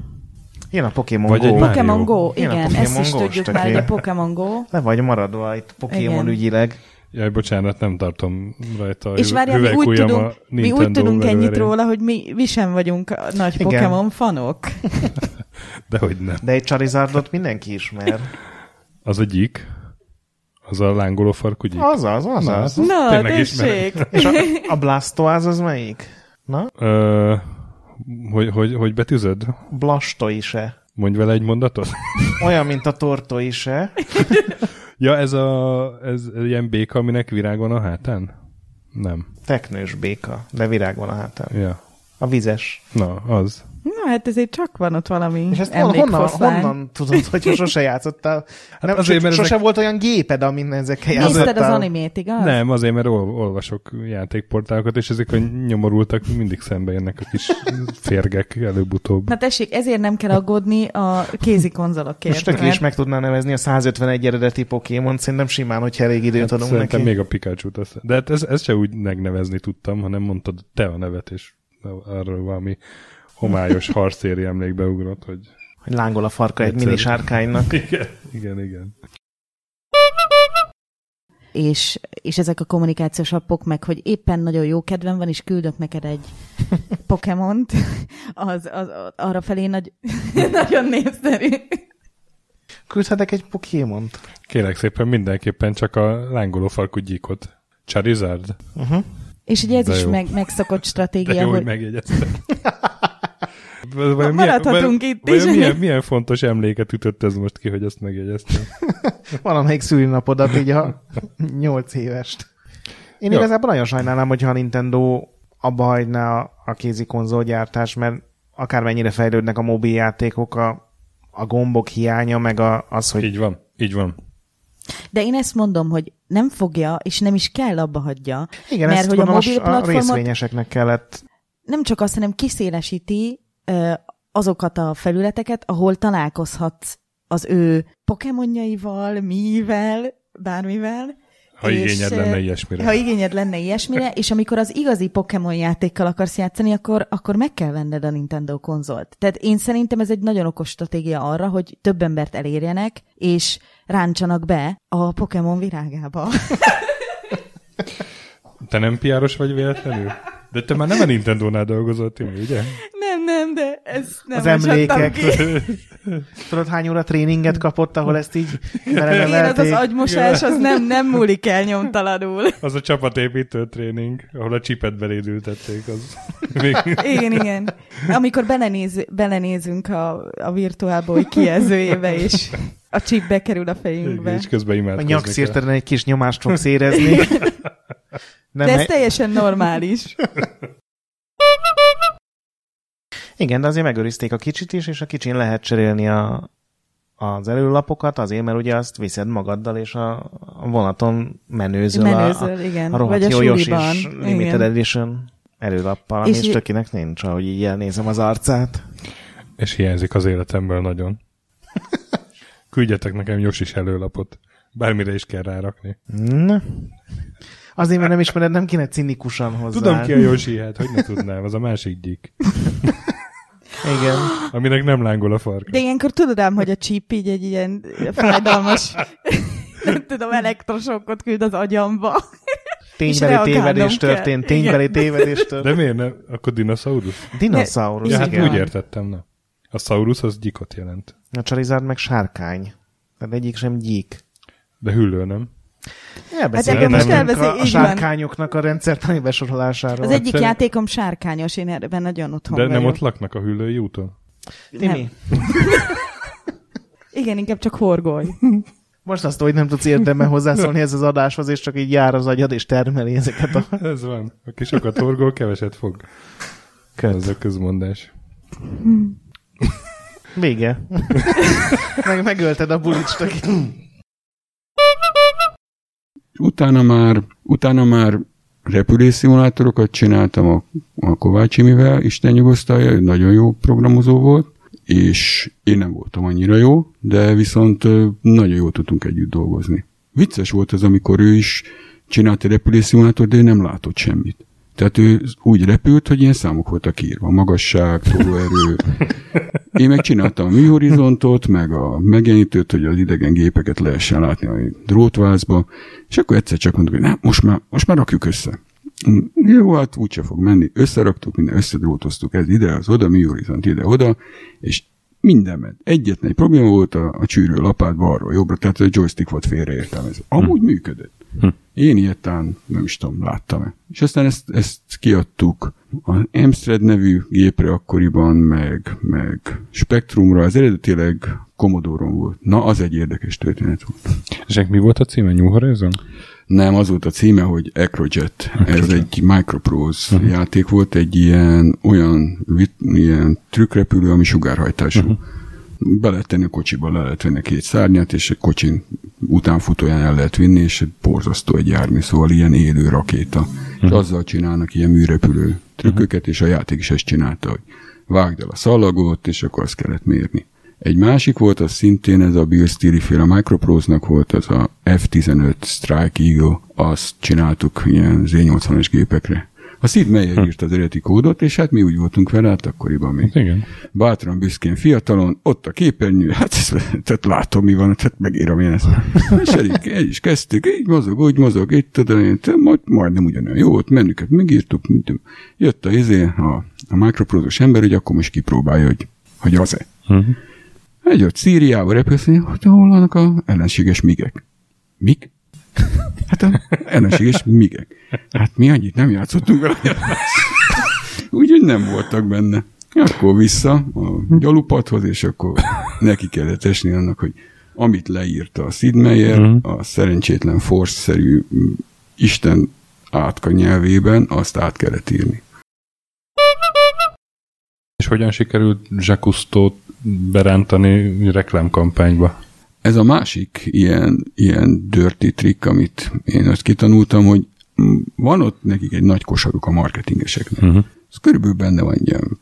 Jön a Pokémon Vagy Go. egy. Pokémon Go, Jön a igen, Pokémon ezt is Go, tudjuk már, hogy a Pokémon Go. Le vagy maradva itt Pokémon Igen. ügyileg. Jaj, bocsánat, nem tartom rajta a És várjál, mi úgy, tudunk, a mi úgy tudunk ennyit verőerén. róla, hogy mi, mi sem vagyunk a nagy Igen. Pokémon fanok. De hogy nem. De egy Charizardot mindenki ismer. Az a gyík? Az a lángoló farkú gyík? Azaz, azaz. Na, Tényleg ismerem. tessék! És a, a Blastoise az melyik? Na? Ö, hogy, hogy, hogy betűzöd? Blastoise. Mondj vele egy mondatot? Olyan, mint a Tortoise. Ja, ez a ez ilyen béka, aminek virág van a hátán? Nem. Teknős béka, de virág van a hátán. Ja. A vizes. Na, az. Na, hát ezért csak van ott valami És ezt hon- honnan, honnan tudod, hogy sose játszottál? Nem, azért, mert sose ezek- volt olyan géped, amin ezekkel Nézted az játszottál. animét, igaz? Nem, azért, mert ol, olvasok játékportálokat, és ezek a nyomorultak mindig szembe jönnek a kis férgek előbb-utóbb. Na tessék, ezért nem kell aggódni a kézi konzolokért. Most töké is meg tudná nevezni a 151 eredeti Pokémon, szerintem simán, hogyha elég időt Hát adunk szerintem neki. még a Pikachu-t. Azt... De hát ez, ez se úgy megnevezni tudtam, hanem mondtad te a nevet, és arról valami homályos harcéri emlékbe ugrott, hogy Hogy lángol a farka egy mini sárkánynak. igen, igen, igen. és, és ezek a kommunikációs appok meg, hogy éppen nagyon jó kedvem van, és küldök neked egy Pokémont, az, az, az arra felé nagy, nagyon népszerű. Küldhetek egy Pokémont. Kérlek szépen mindenképpen csak a lángoló farkú gyíkot. Charizard? Uh-huh. És ugye ez De is jó. meg, megszokott De stratégia, jó, hogy hogy megjegyeztem. Vajon Maradhatunk itt is. milyen, milyen fontos emléket ütött ez most ki, hogy ezt megjegyeztem? Valamelyik szülinapodat, így a 8 évest. Én Ja. igazából nagyon sajnálom, hogyha a Nintendo abba hagyná a, a kézi konzolgyártás, mert akármennyire fejlődnek a mobiljátékok, a, a gombok hiánya, meg a, az, hogy Így van, így van. De én ezt mondom, hogy nem fogja, és nem is kell abba hagyja. igen, mert ezt hogy a mobil a, részvényeseknek kellett nem csak azt, hanem kiszélesíti azokat a felületeket, ahol találkozhatsz az ő pokémonjaival, mivel, bármivel. Ha és, igényed lenne ilyesmire. Ha igényed lenne ilyesmire, és amikor az igazi Pokémon játékkal akarsz játszani, akkor, akkor meg kell venned a Nintendo konzolt. Tehát én szerintem ez egy nagyon okos stratégia arra, hogy több embert elérjenek, és ráncsanak be a Pokémon virágába. Te nem piáros vagy véletlenül? De te már nem a Nintendo-nál dolgozol, Timi, ugye? nem, nem, de ez nem az emlékek. ki. Tudod, hány óra tréninget kapott, ahol ezt így Igen, az az agymosás, az nem, nem múlik el nyomtalanul. Az a csapatépítő tréning, ahol a csipet beléd ültették, az. Igen, igen. Amikor belenéz, belenézünk a, a virtuálboly kijelzőjébe, és a chip bekerül a fejünkbe. és közben A imádkozni nyakszírteren egy kis nyomást fogsz érezni. Nem, De ez egy- teljesen normális. Igen, de azért megőrizték a kicsit is, és a kicsin lehet cserélni a, az előlapokat, azért, mert ugye azt viszed magaddal, és a, a vonaton menőzöl, Menőzöl, a, igen. a rohadt Vagy a jó Yoshi Limited Igen. Edition előlappal, ami És és tökinek nincs, ahogy így elnézem az arcát. És hiányzik az életemből nagyon. Küldjetek nekem Josis előlapot. Bármire is kell rárakni. Na. Azért, mert nem ismered, nem kéne cinikusan hozzá. Tudom ki a Yoshi, hát hogy ne tudnám, az a másik gyík. Igen. Aminek nem lángol a farka. De ilyenkor tudod ám, hogy a chip így egy ilyen fájdalmas, nem tudom, elektrosokot küld az agyamba. Ténybeli tévedés kell. történt, ténybeli tévedés történt. De miért nem? Akkor dinoszaurusz? Dinoszaurusz, Ja, hát igen. úgy értettem, na. A Saurus az gyikot jelent. A Charizard meg sárkány. Tehát egyik sem gyík. De hüllő, nem? Elbeszélgetünk Hát a, elbeszél- a van. sárkányoknak a rendszertani besorolásáról. Az egyik szerint- játékom sárkányos, én ebben nagyon otthon De vagyok. nem ott laknak a hüllői úton? Timi, Igen, inkább csak horgoly. most azt, hogy nem tudsz érdemben hozzászólni ez az adáshoz, és csak így jár az agyad, és termeli ezeket a Ez van. Aki sokat horgol, keveset fog. Ez a közmondás. Vége. Meg, megölted a bulicst, Utána már, utána már repülésszimulátorokat csináltam a, a Kovács Imivel, Isten nyugosztalja, ő nagyon jó programozó volt, és én nem voltam annyira jó, de viszont nagyon jól tudtunk együtt dolgozni. Vicces volt az, amikor ő is csinált egy repülésszimulátort, de ő nem látott semmit. Tehát ő úgy repült, hogy ilyen számok voltak írva. Magasság, tolóerő, Én meg csináltam a műhorizontot, meg a megjelenítőt, hogy az idegen gépeket lehessen látni a drótvázba, és akkor egyszer csak mondtuk, hogy nem, most már, most már rakjuk össze. Jó, hát úgyse fog menni. Összeraktuk, minden összedrótoztuk, ez ide, az oda, műhorizont ide-oda, és minden ment. Egyetlen egy probléma volt a, a csűrő lapát balról jobbra, tehát a joystick volt félreértelmezve. Amúgy hm. működött. Hm. Én ilyetán nem is tudom, láttam-e. És aztán ezt, ezt kiadtuk a Amstrad nevű gépre akkoriban, meg, meg Spectrumra, az eredetileg commodore volt. Na, az egy érdekes történet volt. És mi volt a címe? New Horizon? Nem, az volt a címe, hogy Acrojet. Acrojet. Ez egy Microprose uh-huh. játék volt, egy ilyen olyan ilyen trükkrepülő, ami sugárhajtású. Uh-huh be lehet tenni a kocsiba, le lehet venni két szárnyat, és egy kocsin utánfutóján el lehet vinni, és egy borzasztó egy járni, szóval ilyen élő rakéta. Uh-huh. És azzal csinálnak ilyen műrepülő trükköket, uh-huh. és a játék is ezt csinálta, hogy vágd el a szalagot, és akkor azt kellett mérni. Egy másik volt, az szintén ez a Bill Steely féle Microprose-nak volt, az a F-15 Strike Eagle, azt csináltuk ilyen Z80-es gépekre. A Sid Meier hm. írt az eredeti kódot, és hát mi úgy voltunk vele, hát akkoriban még. Igen. Bátran, büszkén, fiatalon, ott a képernyő, hát tehát látom, mi van, tehát megírom én ezt. és elég, el is kezdtük, így mozog, úgy mozog, itt tudom én, majd, majdnem ugyanolyan jó, ott menüket megírtuk, mint, jött a izé, a, a microprozos ember, hogy akkor most kipróbálja, hogy, hogy az-e. Uh-huh. Egy ott Szíriába repülsz, hogy hol vannak a ellenséges migek. Mik? Hát a ellenséges migek. Hát mi annyit nem játszottunk vele. Úgyhogy nem voltak benne. Akkor vissza a gyalupadhoz, és akkor neki kellett esni annak, hogy amit leírta a Sid Meier, uh-huh. a szerencsétlen force-szerű Isten átka nyelvében, azt át kellett írni. És hogyan sikerült Zsakusztót berántani reklámkampányba? Ez a másik ilyen, ilyen dirty trick, amit én azt kitanultam, hogy van ott nekik egy nagy kosaruk a marketingeseknek. Uh-huh. Ez körülbelül benne van ilyen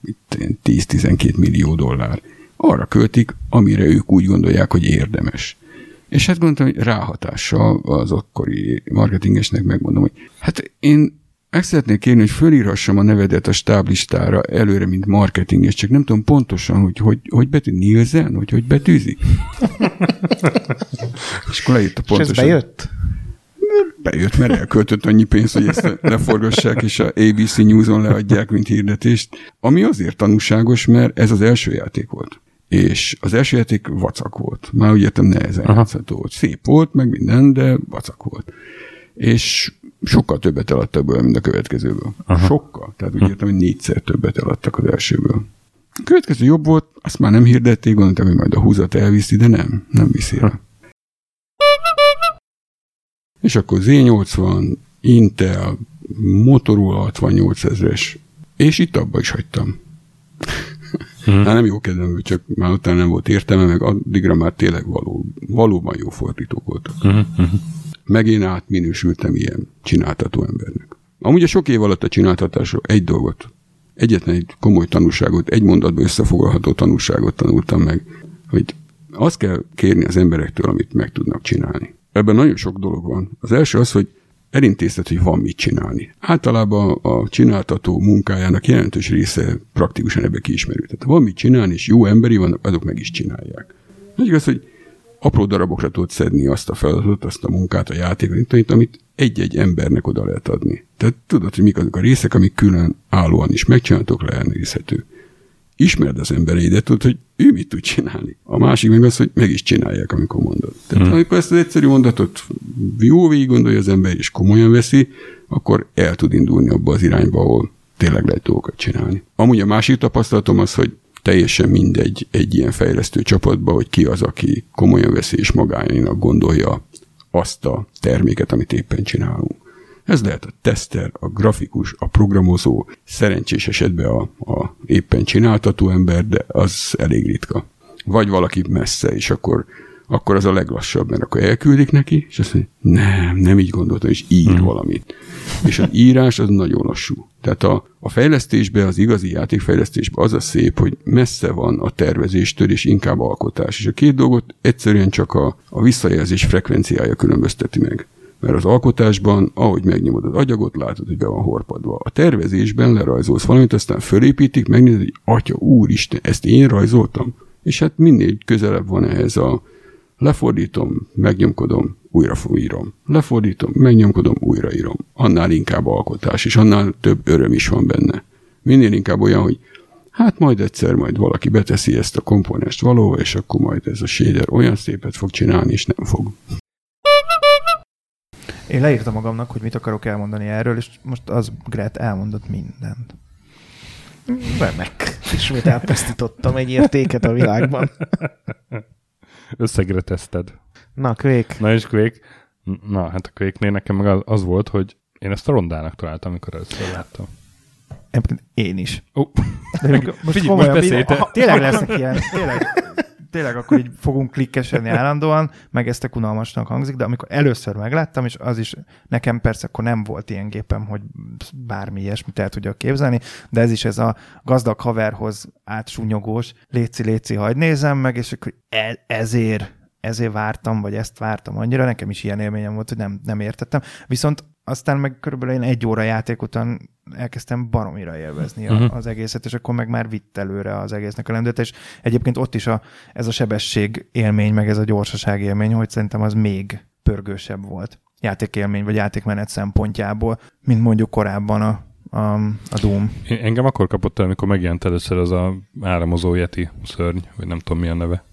10-12 millió dollár. Arra költik, amire ők úgy gondolják, hogy érdemes. És hát gondoltam, hogy ráhatással az akkori marketingesnek megmondom, hogy hát én meg szeretnék kérni, hogy fölírhassam a nevedet a stáblistára előre, mint marketing, és csak nem tudom pontosan, hogy hogy, hogy betű Nielsen, hogy hogy betűzik. és akkor leírta pontosan. És ez bejött? Bejött, mert elköltött annyi pénzt, hogy ezt leforgassák, és a ABC News-on leadják, mint hirdetést. Ami azért tanúságos, mert ez az első játék volt. És az első játék vacak volt. Már úgy értem nehezen játszható volt. Szép volt, meg minden, de vacak volt. És sokkal többet eladtak belőle, mint a következőből. Aha. Sokkal. Tehát úgy értem, hogy négyszer többet eladtak az elsőből. A következő jobb volt, azt már nem hirdették, gondoltam, hogy majd a húzat elviszi, de nem, nem viszi el. És akkor Z80, Intel, Motorola 68 ezres, és itt abba is hagytam. Hmm. Hát nem jó kedvem, csak már utána nem volt értelme, meg addigra már tényleg való, valóban jó fordítók voltak. Hmm meg én átminősültem ilyen csináltató embernek. Amúgy a sok év alatt a csináltatásról egy dolgot, egyetlen egy komoly tanulságot, egy mondatban összefoglalható tanulságot tanultam meg, hogy azt kell kérni az emberektől, amit meg tudnak csinálni. Ebben nagyon sok dolog van. Az első az, hogy elintézted, hogy van mit csinálni. Általában a csináltató munkájának jelentős része praktikusan ebbe kiismerő. Tehát van mit csinálni, és jó emberi vannak, azok meg is csinálják. Nagy igaz, hogy apró darabokra tudod szedni azt a feladatot, azt a munkát, a játékot, amit egy-egy embernek oda lehet adni. Tehát tudod, hogy mik azok a részek, amik külön állóan is megcsináltok, leelnézhető. Ismerd az embereidet, tudod, hogy ő mit tud csinálni. A másik meg az, hogy meg is csinálják, amikor mondod. Tehát hmm. amikor ezt az egyszerű mondatot jó végig gondolja az ember, és komolyan veszi, akkor el tud indulni abba az irányba, ahol tényleg lehet dolgokat csinálni. Amúgy a másik tapasztalatom az, hogy teljesen mindegy egy ilyen fejlesztő csapatba, hogy ki az, aki komolyan veszi és magáénak gondolja azt a terméket, amit éppen csinálunk. Ez lehet a teszter, a grafikus, a programozó, szerencsés esetben a, a éppen csináltató ember, de az elég ritka. Vagy valaki messze, és akkor, akkor az a leglassabb, mert akkor elküldik neki, és azt mondja, nem, nem így gondoltam, és ír hmm. valamit. És az írás az nagyon lassú. Tehát a, a fejlesztésbe, az igazi játékfejlesztésbe az a szép, hogy messze van a tervezéstől, és inkább alkotás. És a két dolgot egyszerűen csak a, a visszajelzés frekvenciája különbözteti meg. Mert az alkotásban, ahogy megnyomod az agyagot, látod, hogy be van horpadva. A tervezésben lerajzolsz valamit, aztán fölépítik, megnézed, hogy atya, úristen, ezt én rajzoltam. És hát minél közelebb van ehhez a lefordítom, megnyomkodom, újra írom. Lefordítom, megnyomkodom, újraírom. Annál inkább alkotás, és annál több öröm is van benne. Minél inkább olyan, hogy hát majd egyszer majd valaki beteszi ezt a komponest valóva, és akkor majd ez a shader olyan szépet fog csinálni, és nem fog. Én leírtam magamnak, hogy mit akarok elmondani erről, és most az Gret elmondott mindent. Remek. Ismét elpusztítottam egy értéket a világban. Összegre teszted. Na, Quake. Na és Quake. Na, hát a Quake-nél nekem meg az, volt, hogy én ezt a rondának találtam, amikor először láttam. Én is. Oh. De most, Figyelj, most mi- beszélj te. ha, tényleg lesznek ilyen, tényleg, tényleg akkor így fogunk klikkesedni állandóan, meg ezt unalmasnak hangzik, de amikor először megláttam, és az is nekem persze akkor nem volt ilyen gépem, hogy bármi ilyesmit el tudjak képzelni, de ez is ez a gazdag haverhoz átsúnyogós, léci, léci, hagyd nézem meg, és akkor e- ezért ezért vártam, vagy ezt vártam annyira, nekem is ilyen élményem volt, hogy nem, nem értettem. Viszont aztán meg körülbelül egy óra játék után elkezdtem baromira élvezni uh-huh. Az egészet, és akkor meg már vitt előre az egésznek a lendület, és egyébként ott is a, ez a sebesség élmény, meg ez a gyorsaság élmény, hogy szerintem az még pörgősebb volt játékélmény, vagy játékmenet szempontjából, mint mondjuk korábban a, a, a Doom. Én- Engem akkor kapott el, amikor megjelent először az a áramozó Yeti szörny, vagy nem tudom mi a neve.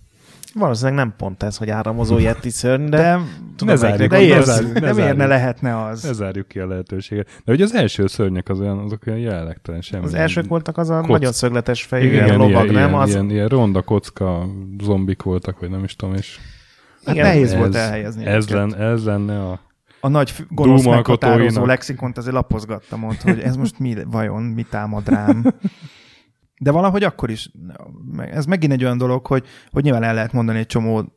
Valószínűleg nem pont ez, hogy áramozó Yeti szörny, de, De, tudom, ne zárjuk, de, ne zárjuk, ne de miért ne zárjuk. lehetne az? Ne zárjuk ki a lehetőséget. De hogy az első szörnyek az olyan, azok olyan jellegtelen semmi. Az elsők voltak az a Kock. nagyon szögletes fejű igen, ilyen ilyen, lovag, ilyen, nem? Az, ilyen, ilyen ronda kocka zombik voltak, vagy nem is tudom, és Hát Igen, nehéz ez, volt elhelyezni. ez, lenne, ez lenne a... a nagy gonosz meghatározó lexikont azért lapozgattam ott, hogy ez most mi, vajon, mi támad rám. De valahogy akkor is, ez megint egy olyan dolog, hogy, hogy nyilván el lehet mondani egy csomó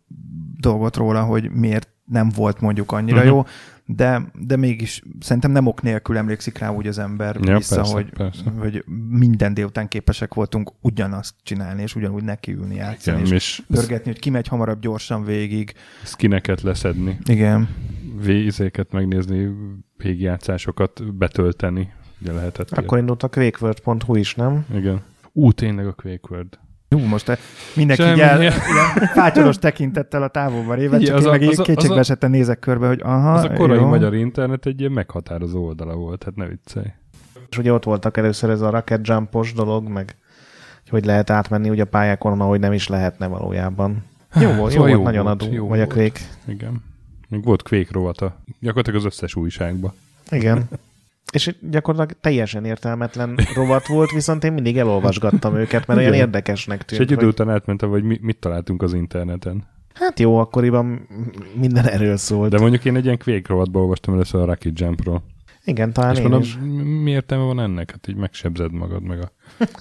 dolgot róla, hogy miért nem volt mondjuk annyira uh-huh. jó, de, de mégis szerintem nem ok nélkül emlékszik rá úgy az ember Ja, vissza, persze, hogy, persze. hogy minden délután képesek voltunk ugyanazt csinálni, és ugyanúgy nekiülni játszani, Igen, és és pörgetni, hogy kimegy hamarabb gyorsan végig. skineket leszedni, Igen. vízéket megnézni, végigjátszásokat betölteni. Ugye lehetett. akkor indult a quakeworld.hu is, nem? Igen. Ú, tényleg a Quake World. Jó, most te- mindenki Semmi. így el, ilyen fátyolos tekintettel a távolba révet, Figyelj, csak az én a- meg a- az kétségbe a- esetten nézek körbe, hogy aha, Az a korai jó. magyar internet egy ilyen meghatározó oldala volt, hát ne viccelj. És ugye ott voltak először ez a rocket jumpos dolog, meg hogy hogy lehet átmenni ugye a pályákon, ahogy nem is lehetne valójában. Jó volt, jó, Szóval volt jó nagyon volt, adó, jó vagy a volt. Quake. Igen. Még volt Quake rovata. Gyakorlatilag az összes újságban. Igen. És gyakorlatilag teljesen értelmetlen rovat volt, viszont én mindig elolvasgattam őket, mert olyan Igen. érdekesnek És tűnt. egy idő hogy, után átmentem, hogy mi, mit találtunk az interneten. hát jó, akkoriban minden erről szólt. De mondjuk én egy ilyen Quake rovatban olvastam először a Rocket Jumpról. Igen, talán és én mondom, is. mi- értelme van ennek? Hát így megsebzed magad, meg a...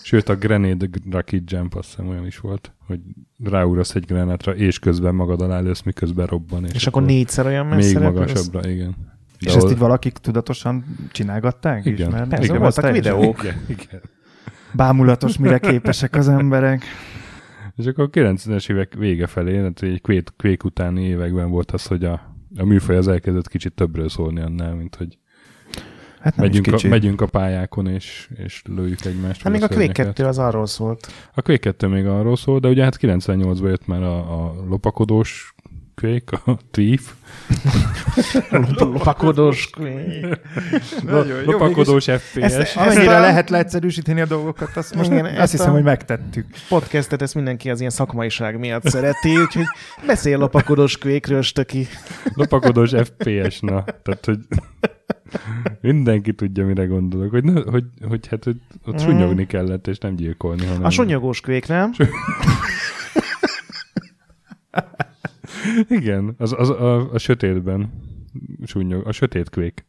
Sőt, a Grenade Rocket Jump azt hiszem olyan is volt, hogy ráugrasz egy grenátra, és közben magad alá lősz, miközben robban. És, És akkor négyszer olyan Még messze repülsz? magasabbra, igen. És De ezt ahol- így valakik tudatosan csinálgatták Igen. is? Mert Persze, igen, voltak videók. Igen, igen. Bámulatos, mire képesek az emberek. És akkor a 90-es évek vége felé, tehát egy Quake, Quake utáni években volt az, hogy a, a műfaj az elkezdett kicsit többről szólni annál, mint hogy Hát nem megyünk a, megyünk a pályákon és, és lőjük egymást. Hát még a Quake szörnyeket. 2 az arról szólt. A Quake 2 még arról szól, de ugye hát 98-ban jött már a, a lopakodós Quake, a Thief, Lopakodós Quake. Nagyon jó, lopakodós FPS. Ezt, annyira a- lehet leegyszerűsíteni a dolgokat, azt most Igen, azt hiszem, a- hogy megtettük. Podcastet ezt mindenki az ilyen szakmaiság miatt szereti, úgyhogy beszél lopakodós Quake-ről, stöki. Lopakodós FPS, na. Tehát, hogy mindenki tudja, mire gondolok. Hogy, ne, hogy, hogy hát, hogy ott Mm. sunyogni kellett, és nem gyilkolni, hanem... A sunyogós Quake, nem? Igen, az, az a, a sötétben sunyog, a sötét Quake.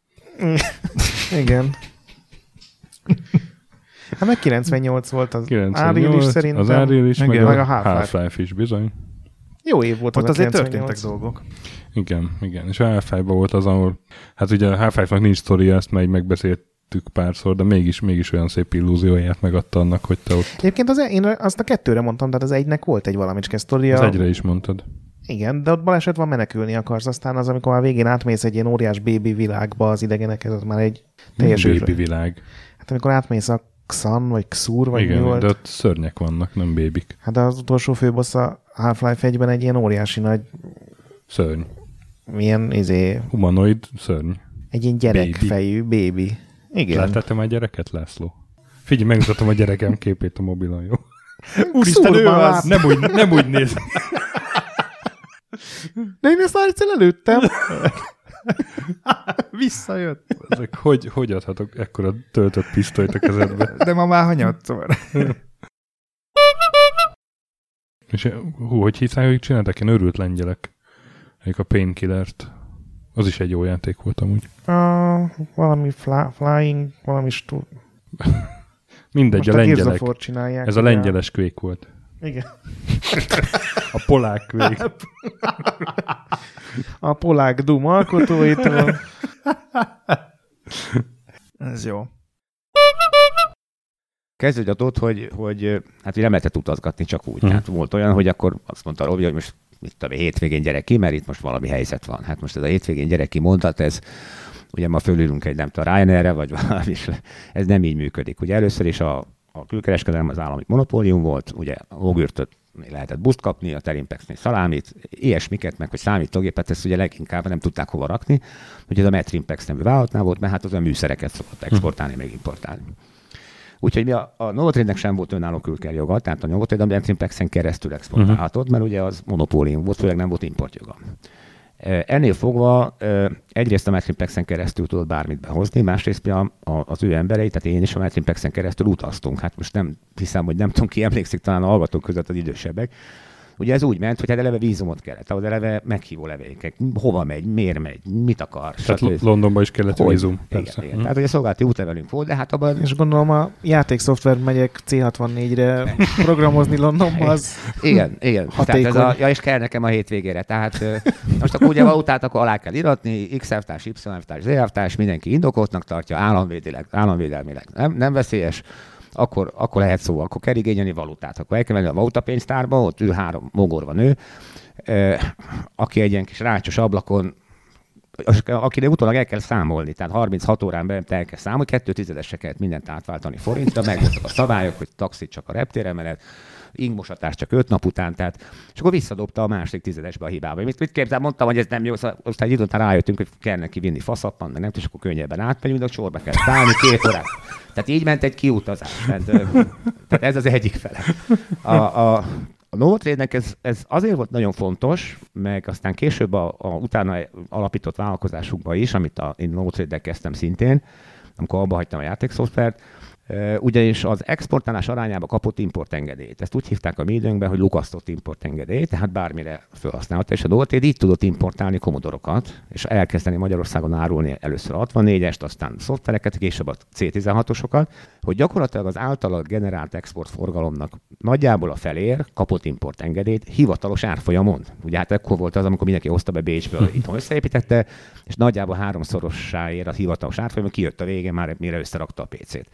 Igen. Hát meg 98 volt az 98, Unreal is szerintem. az Unreal is, meg, Igen, a, meg a Half-Life. Half-Life is bizony. Jó év volt Ott az azért 98. történtek dolgok. Igen, igen. És a Half-Life-ban volt az, ahol, hát ugye a Half-Life-nak nincs sztoria, ezt már így megbeszéltük párszor, de mégis, mégis olyan szép illúzióját megadta annak, hogy te ott Egyébként az, én azt a kettőre mondtam, tehát az egynek volt egy valamicske sztoria. az egyre is mondtad. Igen, de ott baleset van, menekülni akarsz. Aztán az, amikor már végén átmész egy ilyen óriás bébi világba az idegenekhez, az már egy teljes Baby őrület. világ. Hát amikor átmész a Xan, vagy Xur, vagy Igen, mi volt. de ott szörnyek vannak, nem bébik. Hát az utolsó főbossz a Half-Life 1-ben egy ilyen óriási nagy, Szörny. milyen, izé, Humanoid szörny. egy ilyen gyerekfejű bébi. Igen. Láttál te már gyereket, László? Figyelj, megmutatom a gyerekem képét a mobilon, jó? Úristen, ő az! Nem úgy, nem úgy néz. De én ezt már egyszer előttem. Visszajött. Ezek, hogy, hogy adhatok ekkora töltött pisztolyt a kezedbe? De ma már hanyatszor. És hú, hogy hívták, hogy csináltak ilyen örült lengyelek? Egyik a Painkillert. Az is egy jó játék volt amúgy. Uh, valami fly, flying, valami stu... Mindegy, Most a a lengyelek. Ez a lengyeles kvék volt. Igen. A polák kvék. A polák Doom alkotóitól. Ez jó. kezdődött, hogy, hogy hát ugye nem lehetett utazgatni csak úgy. Mhm. Hát volt olyan, hogy akkor azt mondta Robi, hogy most mit tudom, én, hétvégén gyerek ki, mert itt most valami helyzet van. Hát most ez a hétvégén gyerek ki mondat, ez ugye ma fölülünk egy nem tudom, Ryanair-re, vagy valami, és ez nem így működik. Ugye először is a, a külkereskedelem az állami monopólium volt, ugye a ogürtöt lehetett buszt kapni, a terimpexnél szalámit, ilyesmiket, meg hogy számítógépet, ezt ugye leginkább nem tudták hova rakni, hogy ez a Metrimpex nevű vállalatnál volt, mert hát az a műszereket szokott exportálni, meg importálni. Úgyhogy mi a, a Novotrade-nek sem volt önálló külkerjoga, tehát a Novotrade a Metrimpexen keresztül exportálhatott, mert ugye az monopólium volt, főleg nem volt importjoga. Ennél fogva egyrészt a Metrimpexen keresztül tudott bármit behozni, másrészt a, az ő emberei, tehát én is a Metrimpexen keresztül utaztunk. Hát most nem hiszem, hogy nem tudom ki emlékszik talán a hallgatók között az idősebbek. Ugye ez úgy ment, hogy hát eleve vízumot kellett, ahhoz eleve meghívó levékek, hova megy, miért megy, mit akar. Tehát stb. Londonban is kellett Hogy? vízum. Igen, Persze. igen. Hm. Tehát ugye szolgálati útlevelünk volt, de hát abban És gondolom a játékszoftver megyek C64-re programozni Londonba, az Igen, igen. Hatékony. Tehát ez a, ja, és kell nekem a hétvégére. Tehát most akkor ugye valutát akkor alá kell iratni, X elvtárs, Y elvtárs, Z elvtárs, mindenki indokoltnak tartja, államvédileg, államvédelmileg nem, nem veszélyes, akkor, akkor lehet szó, akkor kell igényelni valutát. Akkor el kell menni a valutapénztárba, ott ül három mogorva nő, aki egy ilyen kis rácsos ablakon akinek utólag el kell számolni, tehát 36 órán belül el kell számolni, kettő tizedesre kellett mindent átváltani forintra, meg voltak a szabályok, hogy taxit csak a reptéremenet, ingmosatás csak öt nap után, tehát, és akkor visszadobta a másik tizedesbe a hibába. Mit, mit képzel, mondtam, hogy ez nem jó, szóval aztán egy idő után rájöttünk, hogy kell neki vinni faszappan, meg nem és akkor könnyebben átmegyünk, de a sorba kell szállni két órát. Tehát így ment egy kiutazás. Tehát, tehát ez az egyik fele. A, a, a Novotrade-nek ez, ez azért volt nagyon fontos, meg aztán később a, a utána alapított vállalkozásukba is, amit a, én Novotrade-del kezdtem szintén, amikor abba hagytam a játékszoftvert, ugyanis az exportálás arányába kapott importengedélyt. Ezt úgy hívták a mi időnkben, hogy lukasztott importengedély, tehát bármire felhasználta, és a Novotrade így tudott importálni komodorokat, és elkezdeni Magyarországon árulni először a 64-est, aztán szoftvereket, később a C16-osokat, hogy gyakorlatilag az általa generált exportforgalomnak nagyjából a felér kapott importengedélyt hivatalos árfolyamon. Ugye hát ekkor volt az, amikor mindenki hozta be Bécsből, itthon összeépítette, és nagyjából háromszorossáért a hivatalos árfolyamon kijött a vége, már mire összerakta a PC-t.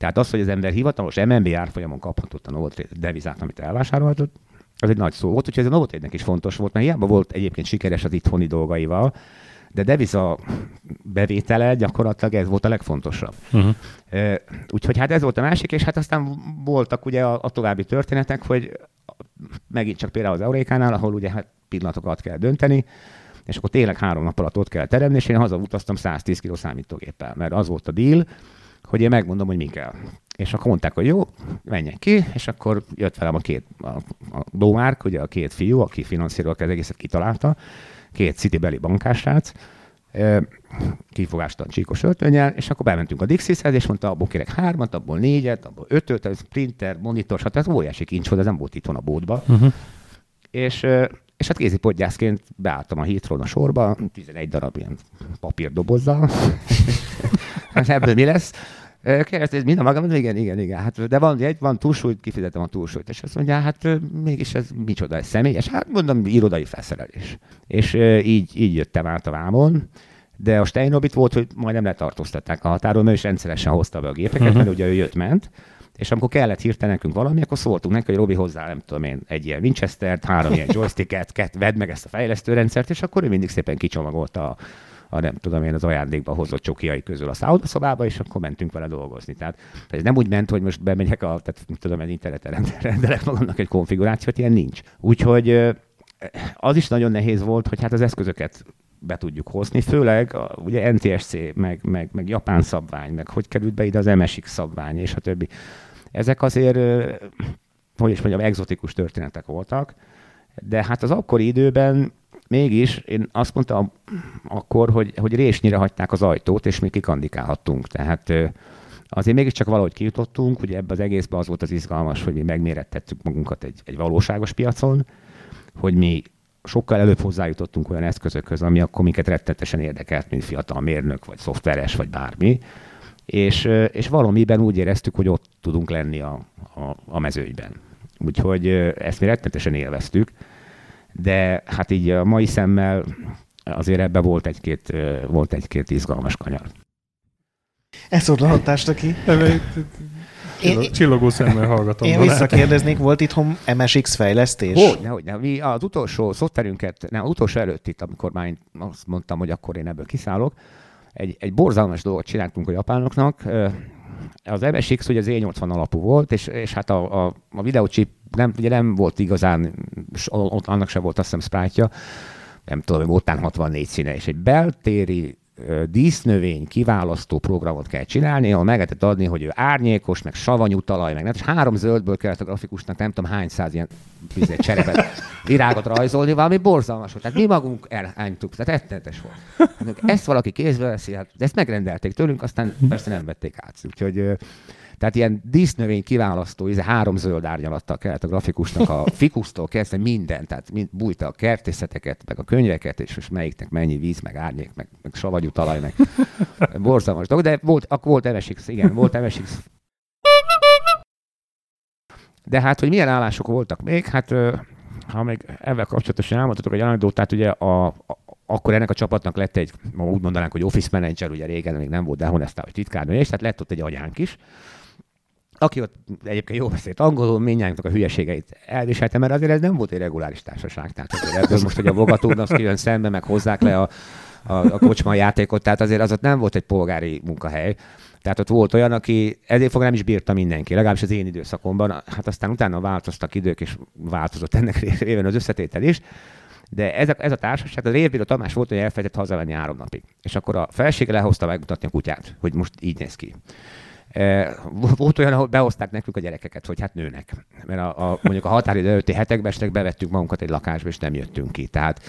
Tehát az, hogy az ember hivatalos MNB árfolyamon kaphatott a Novotrade devizát, amit elvásárolhatott, az egy nagy szó volt, úgyhogy ez a Novotrade-nek is fontos volt, mert hiába volt egyébként sikeres az itthoni dolgaival, de deviza bevétele gyakorlatilag ez volt a legfontosabb. Uh-huh. Úgyhogy hát ez volt a másik, és hát aztán voltak ugye a, a további történetek, hogy megint csak például az Eurékánál, ahol ugye hát pillanatokat kell dönteni, és akkor tényleg három nap alatt ott kell teremni, és én hazautaztam 110 kg számítógéppel, mert az volt a deal, hogy én megmondom, hogy mi kell. És akkor mondták, hogy jó, menjen ki, és akkor jött velem a két, a, a Domárk, ugye a két fiú, aki finanszírozta az egészet kitalálta, két citybeli bankásrác, ö, kifogástan csíkos öltönnyel, és akkor bementünk a Dixishez, és mondta, abból kérek hármat, abból négyet, abból ötöt, ez printer, monitor, stb. Ez óriási kincs volt, ez nem volt itthon a bódba. Uh-huh. És, ö, és hát kézi podgyászként beálltam a hétron a sorba, 11 darab ilyen papírdobozzal. ebből mi lesz? Kérdezte, ez mind a magam, igen, igen, igen. Hát, de van egy, van túlsúlyt, kifizetem a túlsúlyt. És azt mondja, hát mégis ez micsoda, ez személyes? Hát mondom, irodai felszerelés. És így, így jöttem át a vámon. De a Steinobit volt, hogy majdnem letartóztatták a határon, mert is rendszeresen hozta be a gépeket, Mhm. mert ugye ő jött-ment, És amikor kellett hirtelen nekünk valami, akkor szóltunk neki, hogy Robi hozzá, nem tudom én, egy ilyen Winchester-t, három ilyen joysticket, kett, vedd meg ezt a fejlesztőrendszert, és akkor ő mindig szépen kicsomagolta a, a nem tudom én, az ajándékba hozott csokiai közül a szállodaszobába, és akkor mentünk vele dolgozni. Tehát ez nem úgy ment, hogy most bemegyek a, tehát nem tudom, én interneten rend- rendelek magamnak egy konfigurációt, ilyen nincs. Úgyhogy az is nagyon nehéz volt, hogy hát az eszközöket be tudjuk hozni, főleg a, ugye NTSC, meg, meg, meg japán szabvány, meg hogy került be ide az MSX szabvány, és a többi. Ezek azért, hogy is mondjam, exotikus történetek voltak, de hát az akkori időben mégis én azt mondtam akkor, hogy, hogy résnyire hagyták az ajtót, és mi kikandikálhattunk. Tehát azért mégiscsak valahogy kijutottunk, ugye ebbe az egészben az volt az izgalmas, hogy mi megmérettettük magunkat egy, egy valóságos piacon, hogy mi sokkal előbb hozzájutottunk olyan eszközökhöz, ami akkor minket rettetesen érdekelt, mint fiatal mérnök, vagy szoftveres, vagy bármi. És, és valamiben úgy éreztük, hogy ott tudunk lenni a, a, a mezőnyben. Úgyhogy ezt mi rettetesen élveztük, de hát így a mai szemmel azért ebbe volt egy-két, volt egy-két izgalmas kanyar. Ezt odahatást ki. Én, Csillogó szemmel hallgatom. Én visszakérdeznék, volt itthon MSX fejlesztés? Hogy, nehogy, ne, mi az utolsó szoftverünket, nem, az utolsó előtt itt, amikor már azt mondtam, hogy akkor én ebből kiszállok, egy, egy borzalmas dolgot csináltunk a japánoknak. Az MSX ugye az E80 alapú volt, és, és hát a, a, a videócsip nem, ugye nem volt igazán, annak se volt azt hiszem sprite nem tudom, volt 64 színe, és egy beltéri dísznövény kiválasztó programot kell csinálni, ahol meg lehetett adni, hogy ő árnyékos, meg savanyú talaj, meg nem, és három zöldből kellett a grafikusnak nem tudom hány száz ilyen izé, cserepet, virágot rajzolni, valami borzalmas volt. Tehát mi magunk elhánytuk, tehát rettenetes volt. Ezt valaki kézbe veszi, hát de ezt megrendelték tőlünk, aztán persze nem vették át. Úgyhogy tehát ilyen dísznövény kiválasztó, ez három zöld árnyalattal kellett a grafikusnak a fikusztól kezdve minden, tehát mind bújta a kertészeteket, meg a könyveket, és most melyiknek mennyi víz, meg árnyék, meg, meg savanyú talaj, meg borzalmas dolog, de volt, akkor volt MSX, igen, volt MSX. De hát, hogy milyen állások voltak még, hát ha még ezzel kapcsolatosan elmondhatok egy anekdotát, ugye a, a, akkor ennek a csapatnak lett egy, ma úgy mondanánk, hogy office manager, ugye régen még nem volt, de honestál, hogy titkárnő, és tehát lett ott egy agyánk is, aki ott egyébként jó beszélt angolul, mindjárt a hülyeségeit elviselte, mert azért ez nem volt egy reguláris társaság. Tehát azért ebből most, hogy a Vogatódnak kijön szembe, meg hozzák le a, a, a kocsma játékot, tehát azért az ott nem volt egy polgári munkahely. Tehát ott volt olyan, aki ezért fog nem is bírta mindenki, legalábbis az én időszakomban. Hát aztán utána változtak idők, és változott ennek révén az összetétel is. De ez a, ez a társaság, a Révbíró Tamás volt, hogy elfelejtett hazavenni három napig. És akkor a felsége lehozta megmutatni a kutyát, hogy most így néz ki. E, Volt olyan, ahol behozták nekünk a gyerekeket, hogy hát nőnek. Mert a, a, mondjuk a határidő előtti hetekben estek bevettük magunkat egy lakásba, és nem jöttünk ki. Tehát,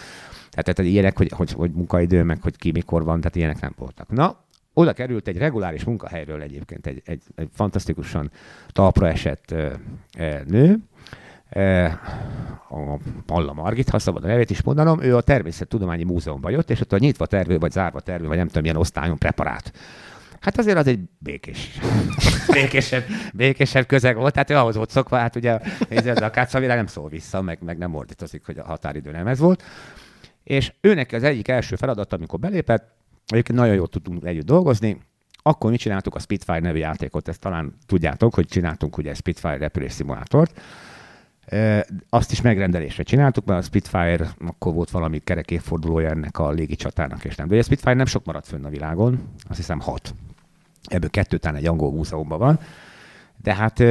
tehát, tehát ilyenek, hogy, hogy, hogy munkaidő, meg hogy ki mikor van, tehát ilyenek nem voltak. Na, oda került egy reguláris munkahelyről egyébként egy, egy, egy fantasztikusan talpra esett ö, ö, nő, ö, a Palla Margit, ha szabad a nevét is mondanom, ő a Természettudományi Múzeumban jött, és ott a nyitva tervő, vagy zárva tervő, vagy nem tudom, milyen osztályon preparált. Hát azért az egy békés, békésebb, békésebb közeg volt, tehát ő ahhoz volt szokva, hát ugye ez az akácsavilág nem szól vissza, meg, meg nem ordítozik, hogy a határidő nem ez volt. És őnek az egyik első feladat, amikor belépett, egyébként nagyon jól tudtunk együtt dolgozni, akkor mi csináltuk a Spitfire nevű játékot, ezt talán tudjátok, hogy csináltunk ugye Spitfire repülés szimulátort. E, azt is megrendelésre csináltuk, mert a Spitfire akkor volt valami kerek évfordulója ennek a légicsatának, és nem. De ugye a Spitfire nem sok maradt fönn a világon, azt hiszem hat. Ebből kettő talán egy angol múzeumban van. De hát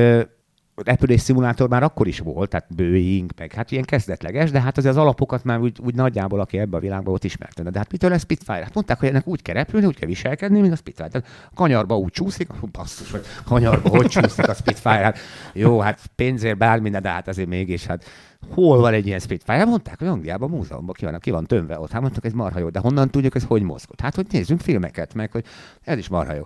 repülés szimulátor már akkor is volt, tehát Boeing, meg hát ilyen kezdetleges, de hát azért az alapokat már úgy, úgy nagyjából, aki ebbe a világban volt ismerte. De hát mitől lesz Spitfire? Hát mondták, hogy ennek úgy kell repülni, úgy kell viselkedni, mint a Spitfire. Tehát kanyarba úgy csúszik, basszus, hogy kanyarba hogy csúszik a Spitfire. Hát, jó, hát pénzért bármi, de hát azért mégis, hát hol van egy ilyen Spitfire? Hát mondták, hogy Angliában, múzeumban ki van, ki van tömve ott. Hát mondtak, ez marha jó, de honnan tudjuk, ez hogy mozgott? Hát, hogy nézzünk filmeket, meg hogy ez is marha jó.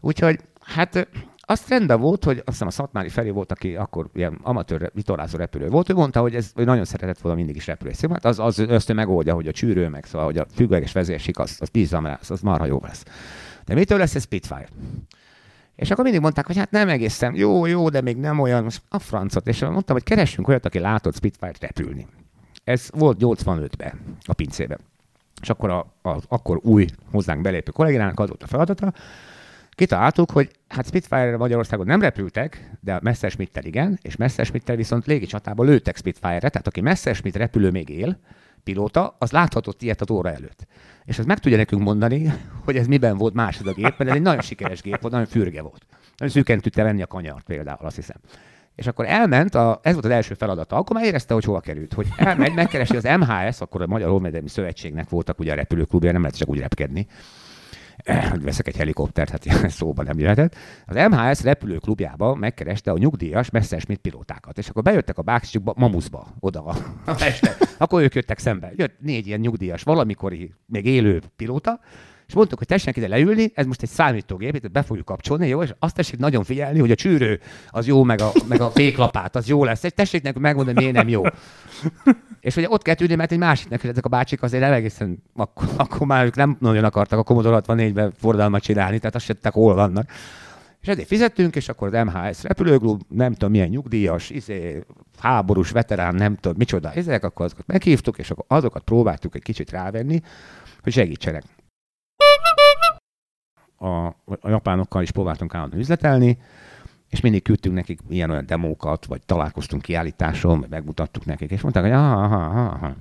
Úgyhogy, hát azt rendben volt, hogy azt hiszem a Szatmári felé volt, aki akkor ilyen amatőr vitorlázó repülő volt, ő mondta, hogy ez hogy nagyon szeretett volna mindig is repülni. Hát az, az, ő megoldja, hogy a csűrő, meg szóval, hogy a függőleges vezérsik, az, az bízzam rá, az, az marha jó lesz. De mitől lesz ez Spitfire? És akkor mindig mondták, hogy hát nem egészen, jó, jó, de még nem olyan, most a francot. És mondtam, hogy keressünk olyat, aki látott Spitfire-t repülni. Ez volt 85-ben a pincében. És akkor a, a, akkor új hozzánk belépő kollégának az volt a feladata, kitaláltuk, hogy hát Spitfire Magyarországon nem repültek, de a Messerschmitt-tel igen, és Messerschmitt-tel viszont légi csatában lőttek Spitfire-re, tehát aki Messerschmitt repülő még él, pilóta, az láthatott ilyet az óra előtt. És ez meg tudja nekünk mondani, hogy ez miben volt más ez a gép, mert ez egy nagyon sikeres gép volt, nagyon fürge volt. Nagyon szűken tudta venni a kanyart például, azt hiszem. És akkor elment, a, ez volt az első feladata, akkor már érezte, hogy hova került. Hogy elmegy, megkeresi az MHS, akkor a Magyar Honvédelmi Szövetségnek voltak ugye a repülőklubja, nem lehet csak úgy repkedni. Hogy veszek egy helikoptert, hát szóban nem jöhetett. Az MHS repülőklubjába megkereste a nyugdíjas Messerschmitt pilótákat, és akkor bejöttek a bácsik Mamuszba, oda a este. Akkor ők jöttek szembe. Jött négy ilyen nyugdíjas, valamikori még élő pilóta, és mondtuk, hogy tessenek ide leülni, ez most egy számítógép, itt be fogjuk kapcsolni, jó? És azt tessék nagyon figyelni, hogy a csűrő az jó, meg a, meg a féklapát az jó lesz. Tessék nekünk megmondani, miért nem jó. És ugye ott kell tűnni, mert egy másiknak, ezek a bácsik azért nem egészen, akkor, akkor már ők nem nagyon akartak a Commodore 64-ben fordalmat csinálni, tehát azt se hol vannak. És ezért fizettünk, és akkor az MHS repülőklub, nem tudom milyen nyugdíjas, izé, háborús veterán, nem tudom micsoda, ezek, akkor azokat meghívtuk, és akkor azokat próbáltuk egy kicsit rávenni, hogy segítsenek. A, a japánokkal is próbáltunk állandóan üzletelni, és mindig küldtünk nekik ilyen olyan demókat, vagy találkoztunk kiállításon, vagy megmutattuk nekik, és mondták, hogy aha, aha, aha.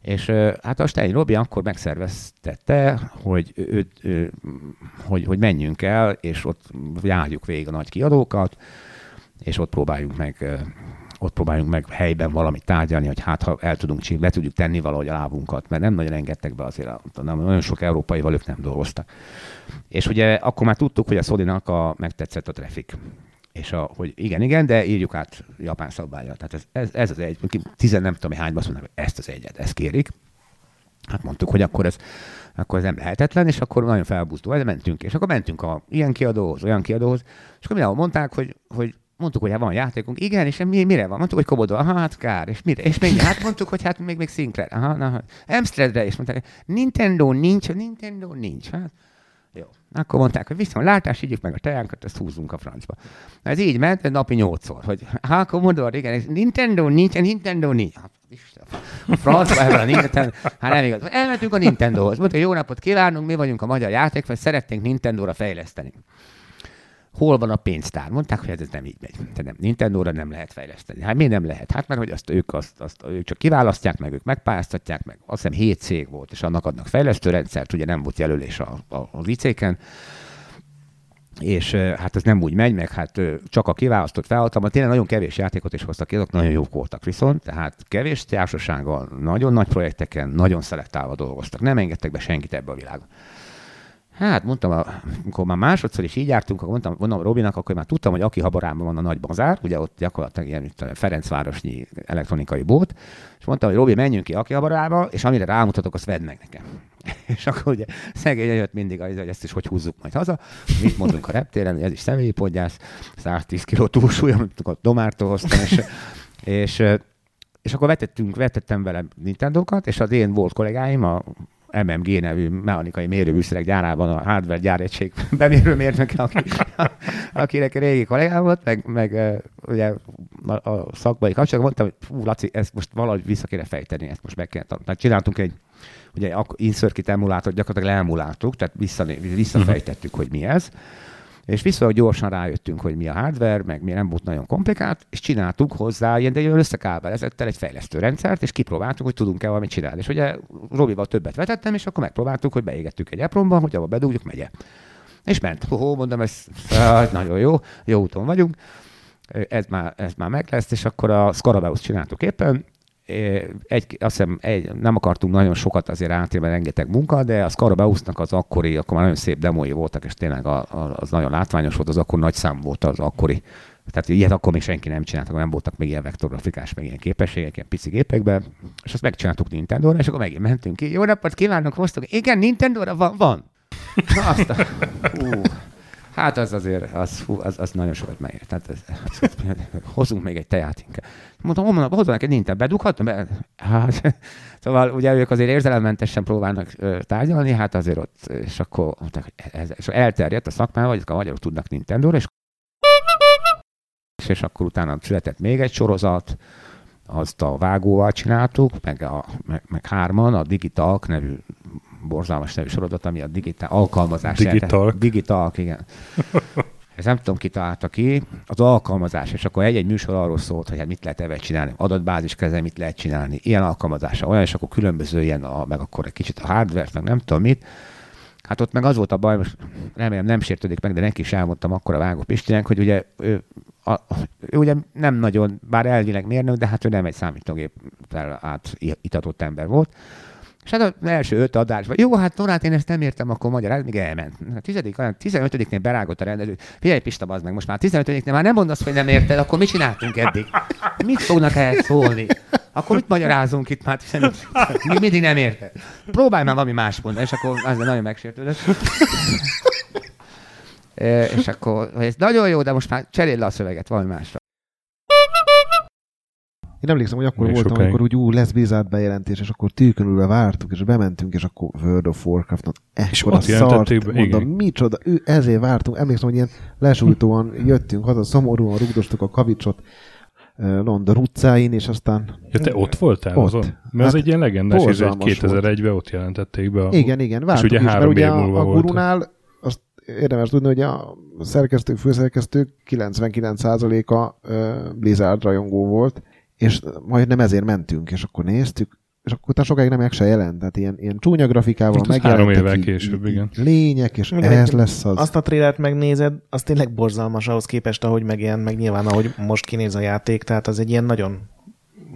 És hát a Stein Robi akkor megszerveztette, hogy, ő, ő, hogy, hogy menjünk el, és ott járjuk végig a nagy kiadókat, és ott próbáljunk meg ott próbáljunk meg helyben valamit tárgyalni, hogy hát ha el tudunk csinálni, be tudjuk tenni valahogy a lábunkat, mert nem nagyon engedtek be azért, nem, nagyon sok európai ők nem dolgoztak. És ugye akkor már tudtuk, hogy a sony a megtetszett a traffic. És a, hogy igen, igen, de írjuk át japán szabályra. Tehát ez, ez, ez az egy, tizen nem tudom, hányban azt mondják, hogy ezt az egyet, ezt kérik. Hát mondtuk, hogy akkor ez, akkor ez nem lehetetlen, és akkor nagyon felbuzdó, ez mentünk. És akkor mentünk a ilyen kiadóhoz, olyan kiadóhoz, és akkor mindenhol mondták, hogy, hogy mondtuk, hogy hát van játékunk, igen, és mi, mire van? Mondtuk, hogy Commodore, aha, hát kár, és mire? És még, hát mondtuk, hogy hát még, még Sinclair, aha, na, Amstradre, és mondták, Nintendo nincs, Nintendo nincs, hát jó. Akkor mondták, hogy viszont látás, ígyük meg a tejánkat, ezt húzzunk a francba. Na, ez így ment, napi nyolcszor, hogy hát Commodore, igen, Nintendo nincs, Nintendo nincs. Hát, a francba ebben a Nintendo, hát nem igaz. Elmentünk a Nintendohoz. Mondta, jó napot kívánunk, mi vagyunk a magyar játék, vagy szeretnénk Nintendo-ra fejleszteni hol van a pénztár? Mondták, hogy ez nem így megy. Tehát nem, Nintendo-ra nem lehet fejleszteni. Hát miért nem lehet? Hát mert hogy azt ők, azt, azt, ők csak kiválasztják, meg ők megpályáztatják, meg azt hiszem 7 cég volt, és annak adnak fejlesztőrendszert, ugye nem volt jelölés a, a, az IC-ken, és hát ez nem úgy megy, meg hát csak a kiválasztott felhatalmat, tényleg nagyon kevés játékot is hoztak ki, azok nagyon jók voltak viszont, tehát kevés társasággal, nagyon nagy projekteken, nagyon szelektálva dolgoztak, nem engedtek be senkit ebbe a világba. Hát mondtam, amikor már másodszor is így jártunk, akkor mondtam, mondom Robinak, akkor már tudtam, hogy aki habarában van a nagy bazár, ugye ott gyakorlatilag ilyen mint a Ferencvárosnyi elektronikai bót, és mondtam, hogy Robi, menjünk ki aki habarába, és amire rámutatok, azt vedd meg nekem. és akkor ugye szegény jött mindig, hogy ezt is hogy húzzuk majd haza. Mit mondunk a reptéren, ez is személyi podgyász, 110 kg túlsúly, amit a Domártól hoztam, és, és és akkor vetettünk, vetettem vele Nintendo-kat, és az én volt kollégáim, a MMG nevű mechanikai mérőműszerek gyárában a hardware gyáregység bemérőmérnök, aki, akinek régi kollégám volt, meg, meg ugye a, a szakmai kapcsolatban mondtam, hogy fú, Laci, ezt most valahogy vissza kéne fejteni, ezt most meg kell Tehát csináltunk egy ugye insert emulátort, gyakorlatilag leemuláltuk, tehát vissza, visszafejtettük, hogy mi ez és viszonylag gyorsan rájöttünk, hogy mi a hardware, meg mi nem volt nagyon komplikált, és csináltuk hozzá ilyen, de ilyen összekábelezettel egy fejlesztő rendszert, és kipróbáltuk, hogy tudunk-e valamit csinálni. És ugye Robival többet vetettem, és akkor megpróbáltuk, hogy beégettük egy EPROM-ba, hogy abba bedugjuk, megye. És ment. Hó, mondom, ez nagyon jó, jó úton vagyunk. Ez már, ez már meg lesz, és akkor a Scarabeus csináltuk éppen, egy, azt hiszem, egy, nem akartunk nagyon sokat azért átélni, rengeteg munka, de a Scarabeusnak az akkori, akkor már nagyon szép demói voltak, és tényleg a, a, az nagyon látványos volt, az akkor nagy szám volt az akkori. Tehát ilyet akkor még senki nem csinált, akkor nem voltak még ilyen vektorgrafikás, meg ilyen képességek, ilyen pici gépekben, és azt megcsináltuk Nintendo-ra, és akkor megint mentünk ki. Jó napot kívánok, hoztuk. Igen, Nintendo-ra van. van. Na, azt a, hú, Hát az azért, az, fú, az, az nagyon sokat megér. Tehát ez, az, az, hozunk még egy teját inkább. Mondtam, mondom, hozom neked nincs, bedughatom? Be? Hát, szóval ugye ők azért érzelemmentesen próbálnak ö, tárgyalni, hát azért ott, és akkor mondták, ez, és elterjedt a szakmával, hogy a magyarok tudnak Nintendo-ra, és, és akkor utána született még egy sorozat, azt a vágóval csináltuk, meg, a, meg, meg hárman, a Digitalk nevű borzalmas nevű sorozat, ami a digitál alkalmazás. Digitalk. Digitalk, igen. Ez nem tudom, ki találta ki, az alkalmazás, és akkor egy-egy műsor arról szólt, hogy hát mit lehet ebben csinálni, adatbázis kezel, mit lehet csinálni, ilyen alkalmazása, olyan, és akkor különböző ilyen, a, meg akkor egy kicsit a hardware meg nem tudom mit. Hát ott meg az volt a baj, most remélem nem sértődik meg, de neki is elmondtam akkor a Vágó Pistinek, hogy ugye ő, a, ő ugye nem nagyon, bár elvileg mérnök, de hát ő nem egy számítógéppel átitatott ember volt, és hát az első öt adásban, jó, hát Norát én ezt nem értem, akkor magyaráz, még elment. A tizedik, olyan 15-nél berágott a rendező. Figyelj, Pista, az meg, most már 15-nél már nem mondasz, hogy nem érted, akkor mit csináltunk eddig? Mit fognak ehhez szólni? Akkor mit magyarázunk itt már 15 Mi mindig nem érted. Próbálj már valami más mondani, és akkor az nagyon megsértődött. E, és akkor, ez nagyon jó, de most már cseréld le a szöveget valami másra. Én emlékszem, hogy akkor Még voltam, sokáig. amikor úgy ú, lesz Blizzard bejelentés, és akkor tűkönülve vártuk, és bementünk, és akkor World of ekkora ott jelentették szart, be, mondom, igen. micsoda, ő, ezért vártunk. Emlékszem, hogy ilyen lesújtóan jöttünk haza, szomorúan rugdostuk a kavicsot London utcáin, és aztán... Ja, te ott voltál Ott. azon? Mert ez Hát egy ilyen legendás, borzalmas 2001-ben ott jelentették be. A... Igen, igen, vártuk és ugye is, mert három ugye év a, a volt. gurunál azt érdemes tudni, hogy a szerkesztők, főszerkesztők 99%-a ö, Blizzard rajongó volt, és majdnem ezért mentünk, és akkor néztük, és akkor utána sokáig nem meg se jelent, tehát ilyen, ilyen csúnya grafikával Hát az három megjelentek évvel később, igen. Lények, és Igen, ez lesz az. Azt a trélert megnézed, az tényleg borzalmas ahhoz képest, ahogy megjelent, meg nyilván ahogy most kinéz a játék, tehát az egy ilyen nagyon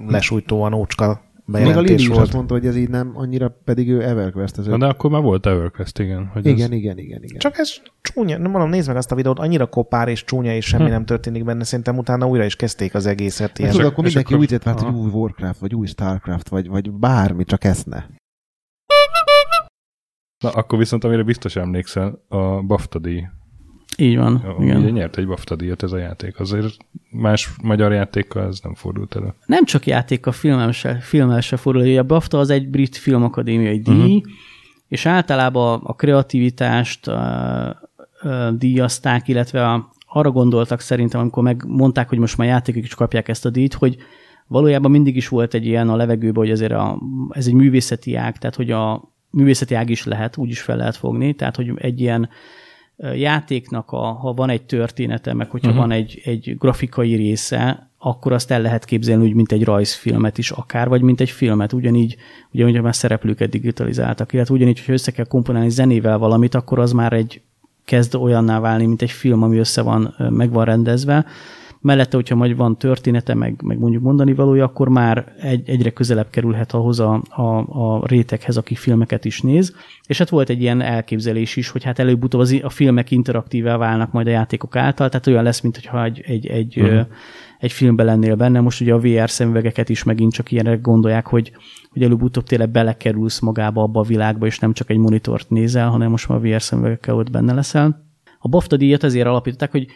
lesújtóan ócska Még a bejelentés Lili volt. azt mondta, hogy ez így nem annyira, pedig ő EverQuest. Ez Na, de akkor már volt EverQuest, igen. Hogy igen, ez... igen, igen, igen. Csak ez csúnya, nem mondom, nézd meg azt a videót, annyira kopár és csúnya, és semmi Hm. nem történik benne, szerintem utána újra is kezdték az egészet. Ilyen. tudod, akkor és mindenki akkor- úgy vált, hogy új Warcraft, vagy új Starcraft, vagy, vagy bármi, csak ezt ne. Na, akkor viszont amire biztos emlékszel, a BAFTA díj. Így van, A- igen. Ugye nyert egy BAFTA díjat ez a játék. Azért más magyar játékkal ez nem fordult elő. Nem csak játék, a filmmel se, filmmel se fordul. elő. A BAFTA az egy brit filmakadémiai díj, uh-huh. és általában a kreativitást uh, uh, díjazták, illetve a, arra gondoltak szerintem, amikor megmondták, hogy most már játékok is kapják ezt a díjt, hogy valójában mindig is volt egy ilyen a levegőben, hogy azért a, ez egy művészeti ág, tehát hogy a művészeti ág is lehet, úgy is fel lehet fogni, tehát hogy egy ilyen játéknak, a, ha van egy története, meg hogyha uh-huh. van egy, egy grafikai része, akkor azt el lehet képzelni úgy, mint egy rajzfilmet is akár, vagy mint egy filmet, ugyanígy, ugyanúgy már szereplőket digitalizáltak, illetve ugyanígy, hogyha össze kell komponálni zenével valamit, akkor az már egy kezd olyanná válni, mint egy film, ami össze van, meg van rendezve. Mellette, hogyha majd van története, meg, meg mondjuk mondani valója, akkor már egy, egyre közelebb kerülhet ahhoz a, a, a réteghez, aki filmeket is néz. És hát volt egy ilyen elképzelés is, hogy hát előbb-utóbb az, a filmek interaktívá válnak majd a játékok által, tehát olyan lesz, mintha egy, egy, egy, uh-huh. egy filmben lennél benne. Most ugye a VR szemüvegeket is megint csak ilyenre gondolják, hogy, hogy előbb-utóbb tényleg belekerülsz magába abba a világba, és nem csak egy monitort nézel, hanem most már VR szemüvegekkel ott benne leszel. A BAFTA díjat azért alapították, hogy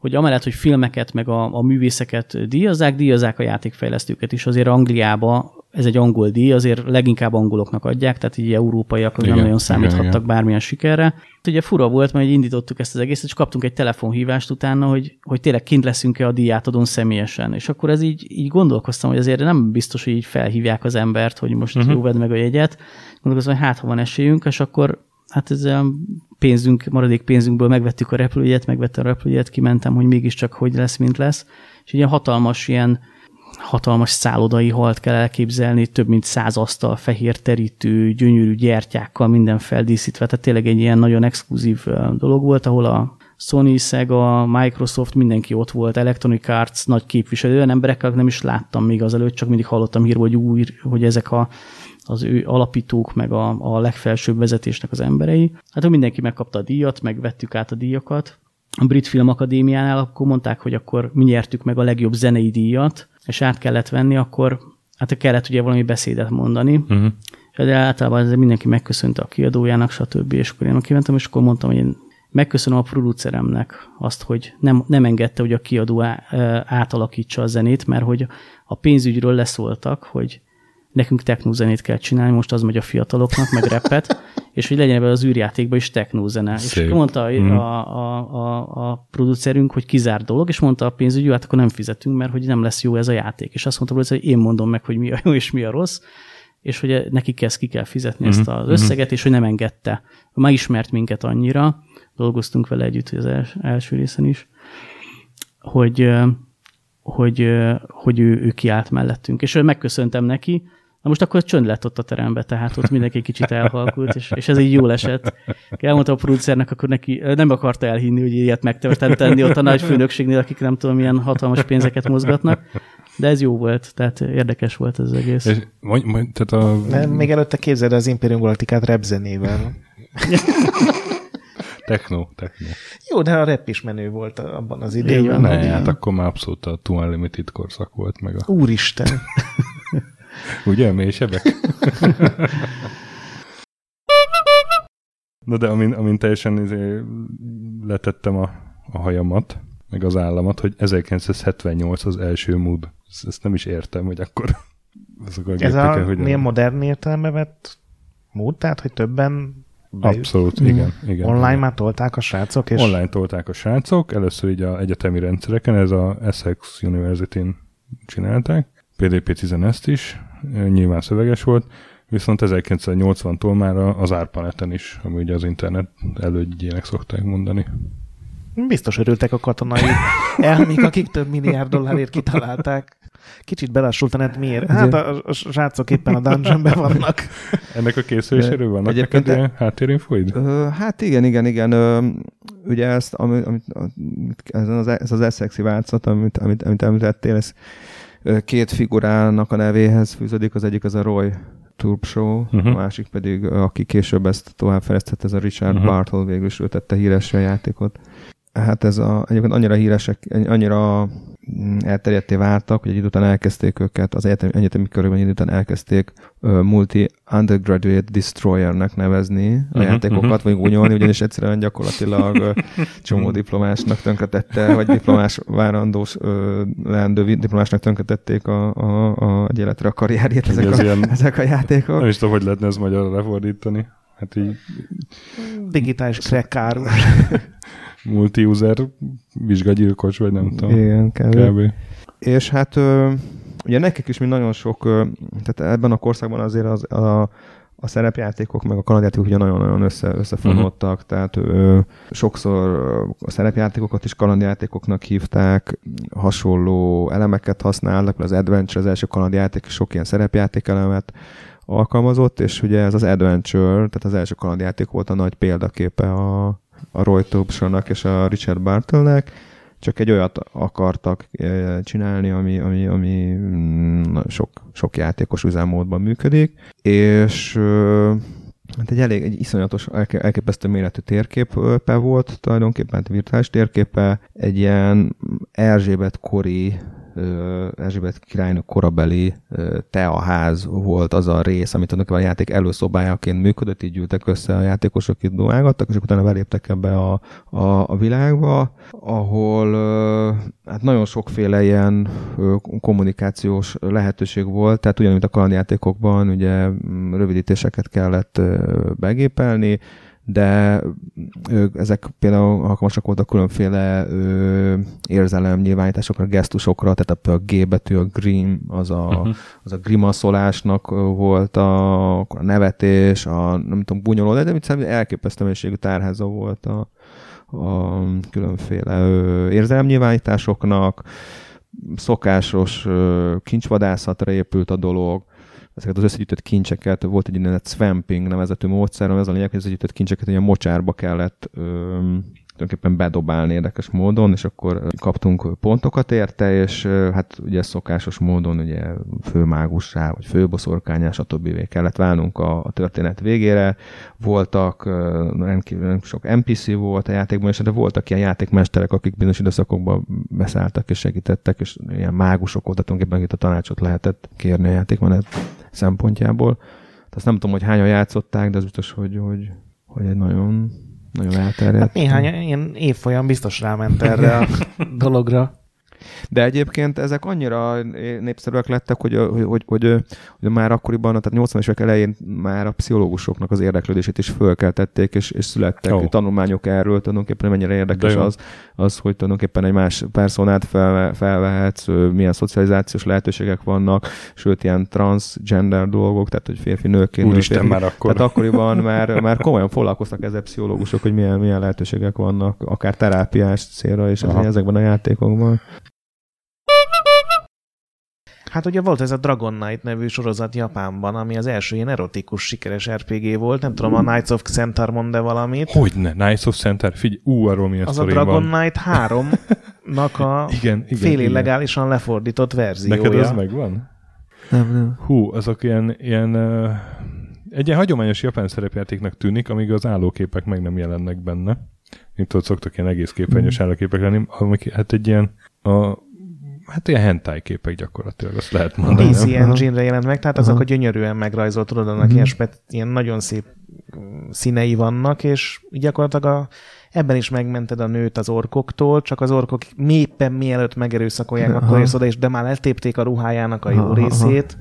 hogy amellett, hogy filmeket meg a, a művészeket díjazzák, díjazzák a játékfejlesztőket is. Azért Angliába ez egy angol díj, azért leginkább angoloknak adják, tehát így európaiak igen, nem nagyon számíthattak igen, igen. bármilyen sikerre. Hát Ugye fura volt, mert indítottuk ezt az egészet, és kaptunk egy telefonhívást utána, hogy, hogy tényleg kint leszünk-e a díjátadón személyesen. És akkor ez így, így gondolkoztam, hogy azért nem biztos, hogy így felhívják az embert, hogy most uh-huh. jó, vedd meg a jegyet. Gondolkoztam, hogy hát, ha van esélyünk, és akkor hát ez a pénzünk, maradék pénzünkből megvettük a repülőjegyet, megvettem a repülőjegyet, kimentem, hogy mégiscsak hogy lesz, mint lesz. És ilyen hatalmas ilyen hatalmas szállodai halt kell elképzelni, több mint száz asztal, fehér terítő, gyönyörű gyertyákkal, minden feldíszítve, tehát tényleg egy ilyen nagyon exkluzív dolog volt, ahol a Sony, Sega, Microsoft, mindenki ott volt, Electronic Arts nagy képviselő, olyan emberekkel nem is láttam még azelőtt, csak mindig hallottam hírból, hogy új, hogy ezek a az ő alapítók, meg a, a legfelsőbb vezetésnek az emberei. Hát hogy mindenki megkapta a díjat, meg vettük át a díjakat. A Brit Film Akadémiánál akkor mondták, hogy akkor mi nyertük meg a legjobb zenei díjat, és át kellett venni, akkor hát kellett ugye valami beszédet mondani. Uh-huh. De általában ez mindenki megköszönte a kiadójának, stb. És akkor én kimentem, és akkor mondtam, hogy én megköszönöm a produceremnek azt, hogy nem, nem engedte, hogy a kiadó á- átalakítsa a zenét, mert hogy a pénzügyről leszóltak, hogy nekünk technózenét kell csinálni, most az megy a fiataloknak, meg repet, és hogy legyen ebben az űrjátékban is technózene. És Szép. akkor mondta a, Mhm. a, a, a, a producerünk, hogy kizár dolog, és mondta a pénzügyű, hát akkor nem fizetünk, mert hogy nem lesz jó ez a játék. És azt mondta, hogy én mondom meg, hogy mi a jó és mi a rossz, és hogy nekik ezt ki kell fizetni Mhm, ezt az mhm. összeget, és hogy nem engedte. Ma ismert minket annyira, dolgoztunk vele együtt az els- első részen is, hogy, hogy, hogy ő, ő kiállt mellettünk. És megköszöntem neki, Na most akkor csönd lett ott a terembe, tehát ott mindenki kicsit elhalkult, és, és ez így jól esett. Elmondta a producernek, akkor neki nem akarta elhinni, hogy ilyet megtehetem tenni ott a nagy főnökségnél, akik nem tudom, milyen hatalmas pénzeket mozgatnak, de ez jó volt, tehát érdekes volt ez az egész. És mondj, mondj, tehát a... Nem, még előtte képzeld az Imperium Galacticát rap zenével. Techno, techno. Jó, de a rap is menő volt abban az időben. ne, hát akkor már abszolút a Two Unlimited korszak volt meg a... Úristen. Ugye, mélysebek? Na de amin, amin teljesen izé letettem a, a hajamat, meg az államat, hogy 1978 az első mood. Ezt, ezt nem is értem, hogy akkor azok a Ez a hogyan... milyen modern értelembe vett mód, tehát, hogy többen bejut- Abszolút, igen. igen Online igen. már tolták a srácok, és Online tolták a srácok, először így a egyetemi rendszereken, ez a Essex University-n csinálták, PDP-10 ezt is, nyilván szöveges volt, viszont 1980-tól már a- az ARPANET-en is, ami ugye az internet elődjének szokták mondani. biztos örültek a katonai elmék, akik több milliárd dollárért kitalálták. Kicsit belassult a net miért? Hát a, a srácok éppen a dungeonben vannak. Ennek a készüléséről vannak neked de- ilyen háttérinfoid? Hát igen, igen, igen. Ugye ezt, amit, amit, ez az, ez az Essexi változat, amit, amit, amit említettél, ez két figurának a nevéhez fűződik, az egyik az a Roy Turp Show, Mhm. uh-huh. a másik pedig, aki később ezt továbbfejlesztette, ez a Richard Mhm. uh-huh. Bartle végül is ő tette híresre a játékot. Hát ez a, egyébként annyira híresek, annyira elterjedté váltak, hogy egy idő után elkezdték őket, az egyetemi, egyetemi körökben egy idő után elkezdték uh, multi undergraduate destroyernek nevezni a Mhm, játékokat, vagy gúnyolni, ugyanis egyszerűen gyakorlatilag ö, csomó diplomásnak tönkretette, vagy diplomás várandós ö, leendő diplomásnak tönkretették a, a, a, egy életre a karrierjét ezek Ez a, ilyen- ezek a játékok. Nem is tudom, hogy lehetne ez magyarra lefordítani. Hát így Digitális crack árus. multi-user vizsgagyilkos, vagy nem tudom. Igen, kb. kb. És hát ugye nekik is mind nagyon sok, tehát ebben a korszakban azért az, a, a szerepjátékok meg a kalandjátékok ugye nagyon-nagyon össze, összefonódtak, uh-huh. tehát ö, sokszor a szerepjátékokat is kalandjátékoknak hívták, hasonló elemeket használnak, az Adventure, az első kalandjáték sok ilyen szerepjáték elemet alkalmazott, és ugye ez az Adventure, tehát az első kalandjáték volt a nagy példaképe a, a Roy Tobsonnak és a Richard Bartelnek, csak egy olyat akartak eh, csinálni, ami, ami, ami mm, sok, sok játékos üzemmódban működik, és hát egy elég, egy iszonyatos, elképesztő méretű térképe volt, tulajdonképpen hát virtuális térképe, egy ilyen Erzsébet kori Erzsébet királynök korabeli teaház volt az a rész, amit tulajdonképpen a játék előszobájaként működött, így gyűltek össze a játékosok, itt dumálgattak, és utána beléptek ebbe a, a, a világba, ahol hát nagyon sokféle ilyen kommunikációs lehetőség volt, tehát ugyanúgy a kalandjátékokban ugye rövidítéseket kellett begépelni, de ö, ezek például alkalmasak voltak különféle ö, érzelemnyilvánításokra, gesztusokra, tehát a, G betű, a grim, az a, uh-huh. az a grimaszolásnak volt a, akkor a nevetés, a nem tudom, bunyoló, de mit szerintem elképesztő mennyiségű tárháza volt a, a különféle ö, érzelemnyilvánításoknak, szokásos ö, kincsvadászatra épült a dolog, ezeket az összegyűjtött kincseket, volt egy úgynevezett swamping nevezetű módszer, ami az a lényeg, hogy az összegyűjtött kincseket egy mocsárba kellett ö, tulajdonképpen bedobálni érdekes módon, és akkor kaptunk pontokat érte, és hát ugye szokásos módon ugye főmágussá, vagy főboszorkányá, stb. kellett válnunk a, a történet végére. Voltak, rendkívül nem sok NPC volt a játékban, és de voltak ilyen játékmesterek, akik bizonyos időszakokban beszálltak és segítettek, és ilyen mágusok voltak, tulajdonképpen akit a tanácsot lehetett kérni a játékmenet szempontjából. Azt nem tudom, hogy hányan játszották, de az biztos, hogy, hogy, hogy egy nagyon, nagyon elterjedt. Hát néhány ilyen évfolyam biztos ráment erre a dologra. De egyébként ezek annyira népszerűek lettek, hogy, hogy, hogy, hogy, hogy már akkoriban, tehát 80-as évek elején már a pszichológusoknak az érdeklődését is fölkeltették, és, és születtek oh. tanulmányok erről, tulajdonképpen mennyire érdekes az, az, hogy tulajdonképpen egy más personát fel, felvehetsz, milyen szocializációs lehetőségek vannak, sőt, ilyen transgender dolgok, tehát hogy férfi nőként. Úristen, férfi. már akkor. Tehát akkoriban már, már komolyan foglalkoztak ezzel pszichológusok, hogy milyen, milyen lehetőségek vannak, akár terápiás célra, és ez, ezekben a játékokban. Hát ugye volt ez a Dragon Knight nevű sorozat Japánban, ami az első ilyen erotikus sikeres RPG volt. Nem tudom, a Knights of Centaur mond de valamit. Hogyne, Knights of Centaur, figyelj, ú, arról mi a Az a Dragon van. Knight 3-nak a igen, igen, fél illegálisan lefordított verziója. Neked az megvan? Nem, nem. Hú, azok ilyen, ilyen uh, egy ilyen hagyományos japán szerepjátéknak tűnik, amíg az állóképek meg nem jelennek benne. Mint tudod, szoktak ilyen egész képernyős mm. állóképek lenni, amik hát egy ilyen a hát ilyen hentai képek gyakorlatilag, azt lehet mondani. PC Engine-re jelent meg, tehát azok a gyönyörűen megrajzolt, tudod, annak uh-huh. ilyen, spet, ilyen nagyon szép színei vannak, és gyakorlatilag a, ebben is megmented a nőt az orkoktól, csak az orkok méppen mielőtt megerőszakolják, Aha. akkor ész oda, és de már eltépték a ruhájának a jó Aha. részét.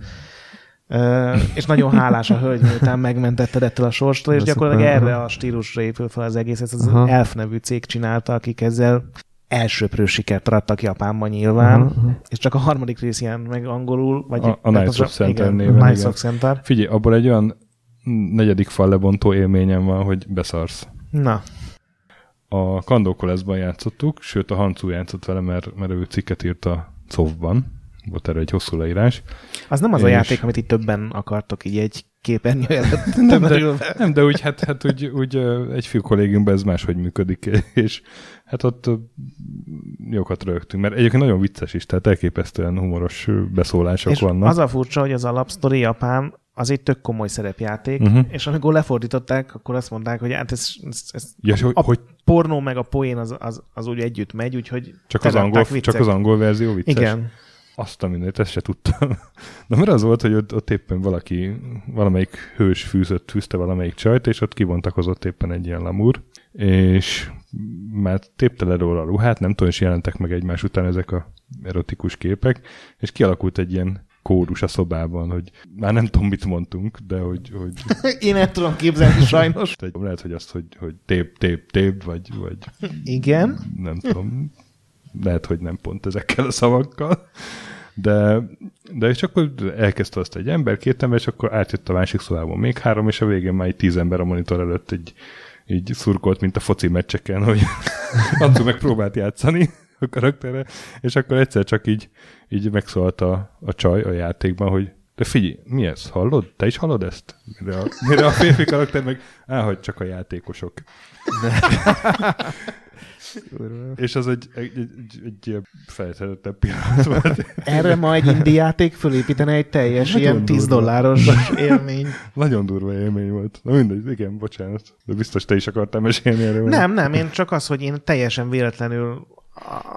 Uh, és nagyon hálás a hölgy, miután megmentetted ettől a sorstól, és gyakorlatilag erre a stílusra épül fel az egész. Ez az Aha. Elf nevű cég csinálta, akik ezzel elsőprő sikert arattak Japánban nyilván, uh-huh. és csak a harmadik rész jelent meg angolul, vagy a, a Knights of Center néven. Knights of Center. Figyelj, abból egy olyan negyedik fal lebontó élményem van, hogy beszarsz. Na. A Kandókoleszban játszottuk, sőt a Hancu játszott vele, mert, mert ő cikket írt a Covban, volt erre egy hosszú leírás. Az nem az és... a játék, amit itt többen akartok így egy képernyő előtt nem, de, nem, de úgy, hát, hát úgy, úgy egy fiú kollégiumban ez máshogy működik, és hát ott jókat rögtünk, mert egyébként nagyon vicces is, tehát elképesztően humoros beszólások és vannak. az a furcsa, hogy az alapsztori Japán az egy tök komoly szerepjáték, uh-huh. és amikor lefordították, akkor azt mondták, hogy hát ez, ez, ez ja, a hogy... pornó meg a poén az, az, az úgy együtt megy, úgyhogy csak az, angol, csak az angol verzió vicces. Igen. Azt a mindent, ezt se tudtam. Na mert az volt, hogy ott, ott éppen valaki, valamelyik hős fűzött, fűzte valamelyik csajt, és ott kivontakozott éppen egy ilyen lamúr, és már tépte le róla a ruhát, nem tudom, és jelentek meg egymás után ezek a erotikus képek, és kialakult egy ilyen kórus a szobában, hogy már nem tudom, mit mondtunk, de hogy... hogy Én nem tudom képzelni sajnos. Lehet, hogy azt, hogy, hogy tép, tép, tép, vagy, vagy... Igen. Nem tudom. Lehet, hogy nem pont ezekkel a szavakkal. De, de és akkor elkezdte azt egy ember, két ember, és akkor átjött a másik szobában még három, és a végén már egy tíz ember a monitor előtt egy, így szurkolt, mint a foci meccseken, hogy Antu megpróbált játszani a karakterre, és akkor egyszer csak így, így megszólalt a, a csaj a játékban, hogy de figyelj, mi ez? Hallod? Te is hallod ezt? Mire a, mire a férfi karakter meg, á, hogy csak a játékosok. És az egy, egy, egy, egy feltehetettebb pillanat volt. Erre majd indie játék fölépítene egy teljes Nagyon ilyen 10 durva. dolláros élmény. Nagyon durva élmény volt. Na mindegy, igen, bocsánat. De biztos te is akartál mesélni erről. Nem, nem, én csak az, hogy én teljesen véletlenül,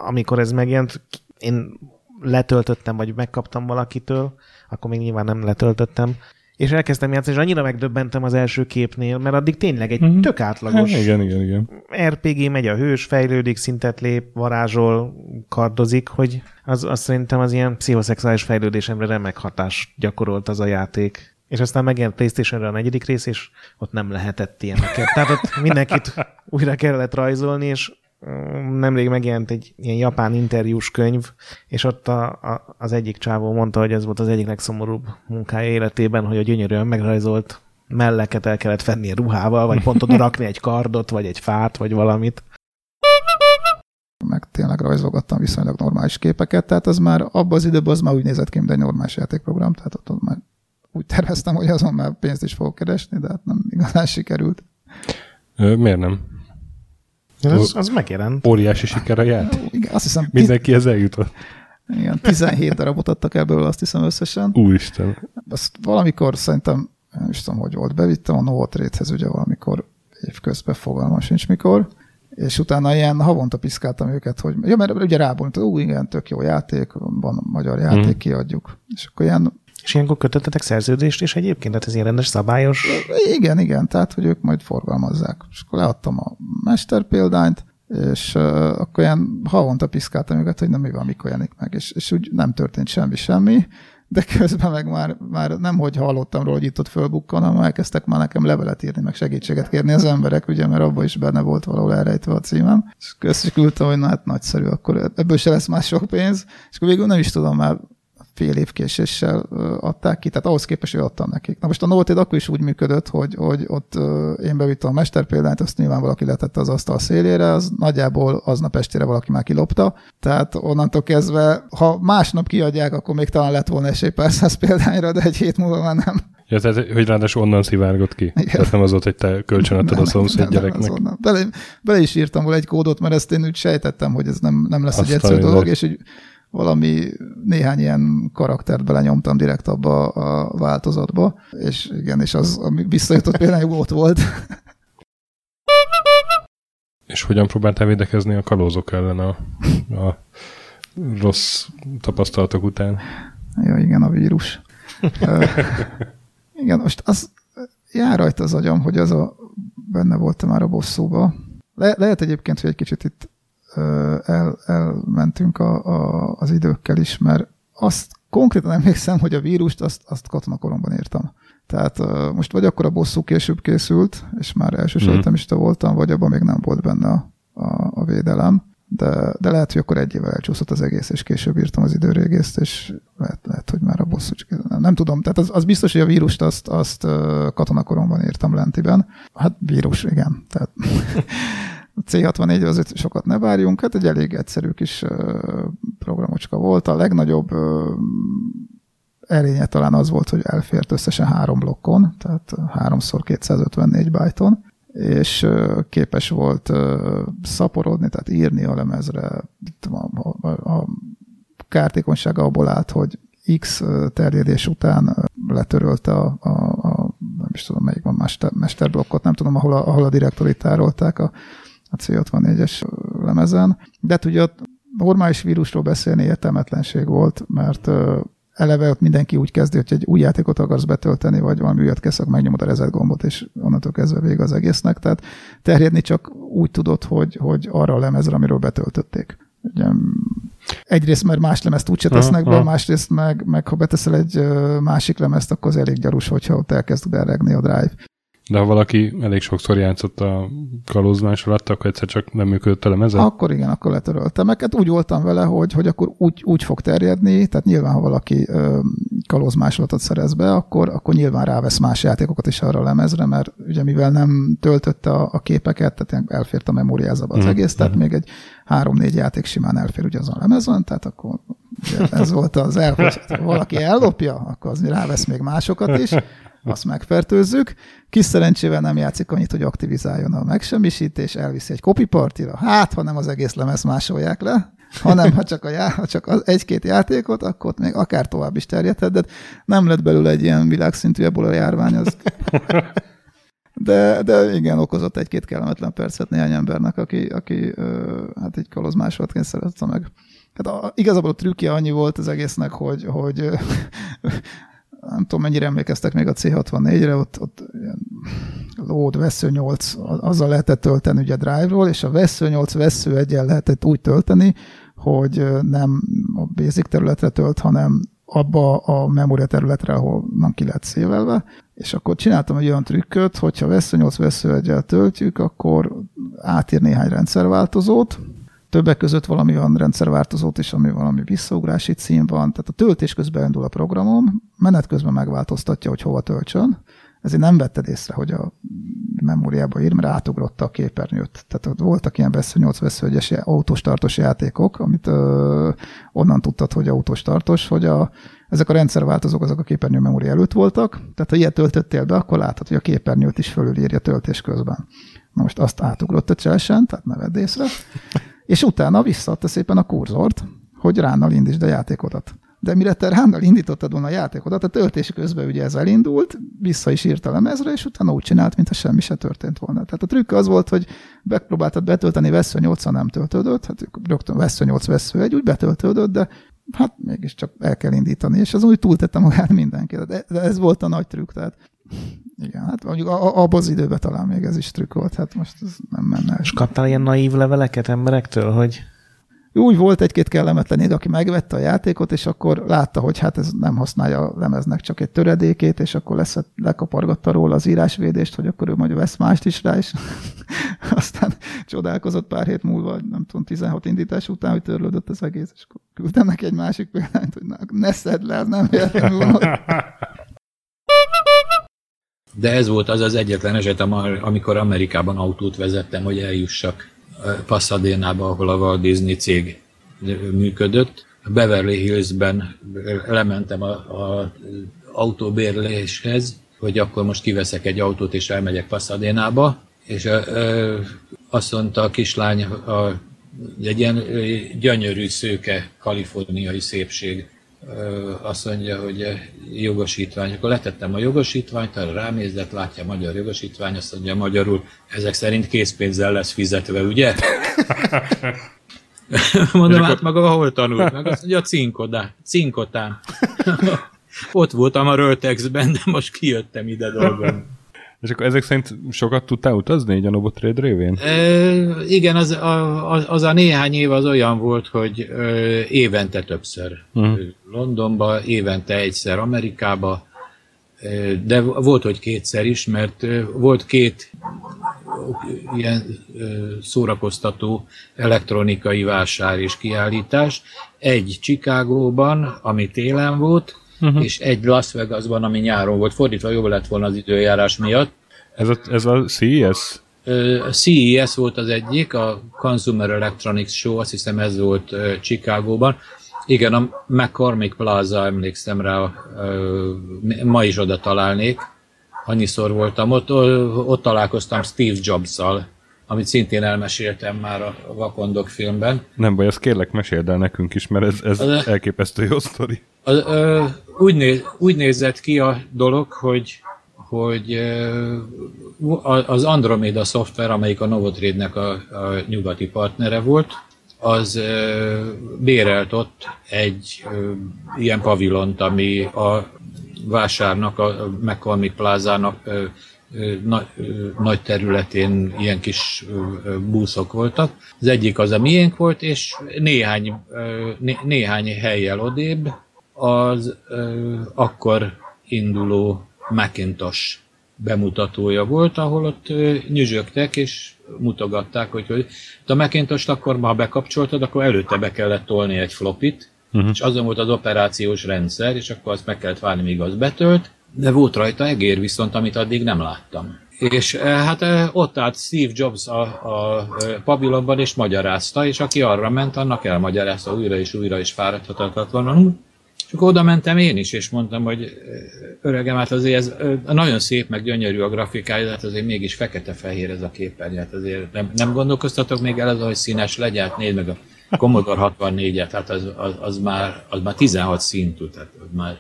amikor ez megjelent, én letöltöttem, vagy megkaptam valakitől, akkor még nyilván nem letöltöttem, és elkezdtem játszani, és annyira megdöbbentem az első képnél, mert addig tényleg egy uh-huh. tök átlagos hát, igen, igen, igen. RPG megy a hős, fejlődik, szintet lép, varázsol, kardozik, hogy az, az szerintem az ilyen pszichoszexuális fejlődésemre remek hatást gyakorolt az a játék. És aztán megjelent playstation a negyedik rész, és ott nem lehetett ilyeneket. Tehát ott mindenkit újra kellett rajzolni, és nemrég megjelent egy ilyen japán interjús könyv, és ott a, a, az egyik csávó mondta, hogy ez volt az egyik legszomorúbb munkája életében, hogy a gyönyörűen megrajzolt melleket el kellett fenni ruhával, vagy pont oda rakni egy kardot, vagy egy fát, vagy valamit. Meg tényleg rajzolgattam viszonylag normális képeket, tehát az már abban az időben az már úgy nézett ki, mint egy normális játékprogram, tehát ott, ott már úgy terveztem, hogy azon már pénzt is fogok keresni, de hát nem igazán sikerült. Ö, miért nem? Az, az megjelent. Óriási siker a játék. Igen, azt hiszem... Mindenki ezzel jutott. Igen, 17 darabot adtak ebből, azt hiszem összesen. Úristen. Azt valamikor szerintem, nem is tudom, hogy volt, bevittem a Novot Réthez ugye valamikor évközben, fogalmam sincs mikor, és utána ilyen havonta piszkáltam őket, hogy ja, mert ugye rábont, ú, igen, tök jó játék, van magyar játék, mm. kiadjuk. És akkor ilyen és ilyenkor kötöttetek szerződést, és egyébként, tehát ez ilyen rendes szabályos? Igen, igen, tehát, hogy ők majd forgalmazzák. És akkor leadtam a mester példányt, és uh, akkor ilyen havonta piszkáltam őket, hogy nem mi van, mikor jelenik meg, és, és úgy nem történt semmi, semmi, de közben meg már, már nem hogy hallottam róla, hogy itt ott fölbukkan, hanem elkezdtek már nekem levelet írni, meg segítséget kérni az emberek, ugye, mert abban is benne volt valahol elrejtve a címem. És közben küldtem, hogy na hát nagyszerű, akkor ebből se lesz más sok pénz, és akkor végül nem is tudom már fél év késéssel adták ki, tehát ahhoz képest, hogy adtam nekik. Na most a Novoted akkor is úgy működött, hogy, hogy ott én bevittem a mesterpéldányt, azt nyilván valaki letette az asztal szélére, az nagyjából aznap estére valaki már kilopta, tehát onnantól kezdve, ha másnap kiadják, akkor még talán lett volna esély pár száz példányra, de egy hét múlva már nem. Ja, tehát, hogy ráadásul onnan szivárgott ki. Igen. Tehát nem az volt, hogy te kölcsönadtad a szomszéd gyereknek. Bele, bele, is írtam volna egy kódot, mert ezt én úgy sejtettem, hogy ez nem, nem lesz Azt egy egyszerű dolog, és úgy valami néhány ilyen karaktert belenyomtam direkt abba a változatba, és igen, és az, ami visszajutott például ott volt. És hogyan próbáltál védekezni a kalózok ellen a, a rossz tapasztalatok után? Ja, igen, a vírus. igen, most az jár rajta az agyam, hogy az a benne voltam már a bosszúba. Le, lehet egyébként, hogy egy kicsit itt el, elmentünk a, a, az időkkel is, mert azt konkrétan emlékszem, hogy a vírust azt, azt katonakoromban írtam. Tehát uh, most vagy akkor a bosszú később készült, és már első mm. sejtemista voltam, vagy abban még nem volt benne a, a, a védelem, de, de lehet, hogy akkor egy évvel elcsúszott az egész, és később írtam az időrégészt, és lehet, lehet hogy már a bosszú nem, nem tudom, tehát az, az biztos, hogy a vírust azt, azt katonakoromban írtam lentiben. Hát vírus, igen. Tehát A C64 azért sokat ne várjunk, hát egy elég egyszerű kis programocska volt. A legnagyobb erénye talán az volt, hogy elfért összesen három blokkon, tehát 3x254 byton, és képes volt szaporodni, tehát írni a lemezre. A, a, a kártékonysága abból állt, hogy X terjedés után letörölte a, a, a nem is tudom, melyik van mester, mesterblokkot, nem tudom, ahol a, ahol a direktorit tárolták a, a C64-es lemezen. De hát ugye ott normális vírusról beszélni értelmetlenség volt, mert eleve ott mindenki úgy kezdi, hogy egy új játékot akarsz betölteni, vagy valami újat kezd, akkor megnyomod a reset gombot, és onnantól kezdve vég az egésznek. Tehát terjedni csak úgy tudod, hogy, hogy arra a lemezre, amiről betöltötték. Ugye, egyrészt, mert más lemezt úgyse tesznek be, másrészt meg, meg ha beteszel egy másik lemezt, akkor az elég gyarus, hogyha ott elkezd beregni a drive. De ha valaki elég sokszor játszott a kalózmás alatt, akkor egyszer csak nem működött a lemeze? Akkor igen, akkor letöröltem. Meg hát úgy voltam vele, hogy, hogy akkor úgy, úgy fog terjedni, tehát nyilván, ha valaki ö, kalózmásolatot szerez be, akkor, akkor nyilván rávesz más játékokat is arra a lemezre, mert ugye mivel nem töltötte a, a képeket, tehát elfért a memóriázaba az mm. egész, tehát mm. még egy három-négy játék simán elfér ugye azon a lemezen, tehát akkor ez volt az el, ha valaki ellopja, akkor az rávesz még másokat is, azt megfertőzzük. Kis szerencsével nem játszik annyit, hogy aktivizáljon a megsemmisítés, elviszi egy copy partira. Hát, ha nem az egész lemez másolják le, hanem ha csak, a já, ha csak az egy-két játékot, akkor még akár tovább is terjedhet, de nem lett belőle egy ilyen világszintű ebből a járvány. Az... De, de igen, okozott egy-két kellemetlen percet néhány embernek, aki, aki hát egy kaloz másodként szerette meg. Hát a, igazából a trükkje annyi volt az egésznek, hogy, hogy nem tudom, mennyire emlékeztek még a C64-re, ott, ott load vesző 8, azzal lehetett tölteni ugye Drive-ról, és a vesző 8 vesző egyen lehetett úgy tölteni, hogy nem a basic területre tölt, hanem abba a memória területre, ahol nem ki lehet szévelve, és akkor csináltam egy olyan trükköt, hogyha vesző 8 vesző egyel töltjük, akkor átír néhány rendszerváltozót, többek között valami olyan rendszerváltozót is, ami valami visszaugrási cím van. Tehát a töltés közben indul a programom, menet közben megváltoztatja, hogy hova töltsön. Ezért nem vetted észre, hogy a memóriába ír, mert átugrotta a képernyőt. Tehát ott voltak ilyen vesző 8 veszőegyes autóstartos játékok, amit ö, onnan tudtad, hogy autóstartos, hogy a, ezek a rendszerváltozók azok a képernyő memória előtt voltak, tehát ha ilyet töltöttél be, akkor láthatod, hogy a képernyőt is fölülírja töltés közben. Na most azt átugrott a cselsen, tehát ne vedd észre és utána visszaadta szépen a kurzort, hogy ránnal indítsd a játékodat. De mire te ránnal indítottad volna a játékodat, a töltés közben ugye ez elindult, vissza is írt a lemezre, és utána úgy csinált, mintha semmi se történt volna. Tehát a trükk az volt, hogy megpróbáltad betölteni vesző 8 nem töltődött, hát rögtön vesző 8 vesző egy, úgy betöltődött, de hát mégiscsak el kell indítani, és az úgy túltette magát mindenki. De, de ez volt a nagy trükk, tehát Igen, hát mondjuk abban az időben talán még ez is trükk volt, hát most ez nem menne. És kaptál ilyen naív leveleket emberektől, hogy Úgy volt egy-két kellemetlen éd, aki megvette a játékot, és akkor látta, hogy hát ez nem használja a lemeznek csak egy töredékét, és akkor lesz, lekapargatta róla az írásvédést, hogy akkor ő majd vesz mást is rá, és aztán csodálkozott pár hét múlva, nem tudom, 16 indítás után, hogy törlődött az egész, és akkor küldtem neki egy másik példányt, hogy na, ne szedd le, az nem véletlenül van. De ez volt az az egyetlen eset, am- amikor Amerikában autót vezettem, hogy eljussak Pasadena-ba, ahol a Walt Disney cég működött. Beverly Hillsben lementem a, a autóbérléshez, hogy akkor most kiveszek egy autót és elmegyek Pasadena-ba, és a, ö, azt mondta a kislány, a, egy ilyen ö, gyönyörű, szőke kaliforniai szépség, ö, azt mondja, hogy jogosítvány. Akkor letettem a jogosítványt, arra ránézett, látja a magyar jogosítvány, azt mondja magyarul, ezek szerint készpénzzel lesz fizetve, ugye? Mondom, hát maga hol tanult meg? Azt mondja, a cinkodá, cinkotán. Ott voltam a Röltexben, de most kijöttem ide dolgozni. És akkor ezek szerint sokat tudtál utazni így a Novotrade révén? E, igen, az a, az, az a néhány év az olyan volt, hogy ö, évente többször. Mhm. Londonba, évente egyszer Amerikába, ö, de volt, hogy kétszer is, mert ö, volt két ilyen ö, szórakoztató elektronikai vásár és kiállítás. Egy Chicagóban, ami télen volt, uh-huh. és egy Las Vegasban, ami nyáron volt. Fordítva jobb lett volna az időjárás miatt. Ez a, ez a CES? A CES volt az egyik, a Consumer Electronics Show, azt hiszem ez volt Chicagóban. Igen, a McCormick Plaza, emlékszem rá, ma is oda találnék. Annyiszor voltam ott, ott találkoztam Steve Jobs-szal, amit szintén elmeséltem már a Vakondok filmben. Nem baj, ezt kérlek meséld el nekünk is, mert ez, ez Az- elképesztő jó sztori. Az, ö, úgy, néz, úgy nézett ki a dolog, hogy, hogy az Andromeda szoftver, amelyik a Novotrade-nek a, a nyugati partnere volt, az bérelt ott egy ilyen pavilont, ami a vásárnak, a McCormick plázának ö, ö, na, ö, nagy területén ilyen kis búszok voltak. Az egyik az a miénk volt, és néhány, né, néhány helyjel odébb az akkor induló Macintosh bemutatója volt, ahol ott nyüzsögtek, és mutogatták, hogy, hogy a Macintosh-t akkor, ha bekapcsoltad, akkor előtte be kellett tolni egy flopit, uh-huh. és azon volt az operációs rendszer, és akkor azt meg kellett várni, míg az betölt, de volt rajta egér viszont, amit addig nem láttam. És eh, hát eh, ott állt Steve Jobs a, a eh, pavilonban, és magyarázta, és aki arra ment, annak elmagyarázta újra és újra, és fáradhatatlanul. És akkor oda mentem én is, és mondtam, hogy öregem, hát azért ez nagyon szép, meg gyönyörű a grafikája, de hát azért mégis fekete-fehér ez a képernyő. Hát azért nem, nem gondolkoztatok még el az, hogy színes legyen? Hát nézd meg a Commodore 64-et, hát az, az, az, már, az már 16 szintű, tehát az már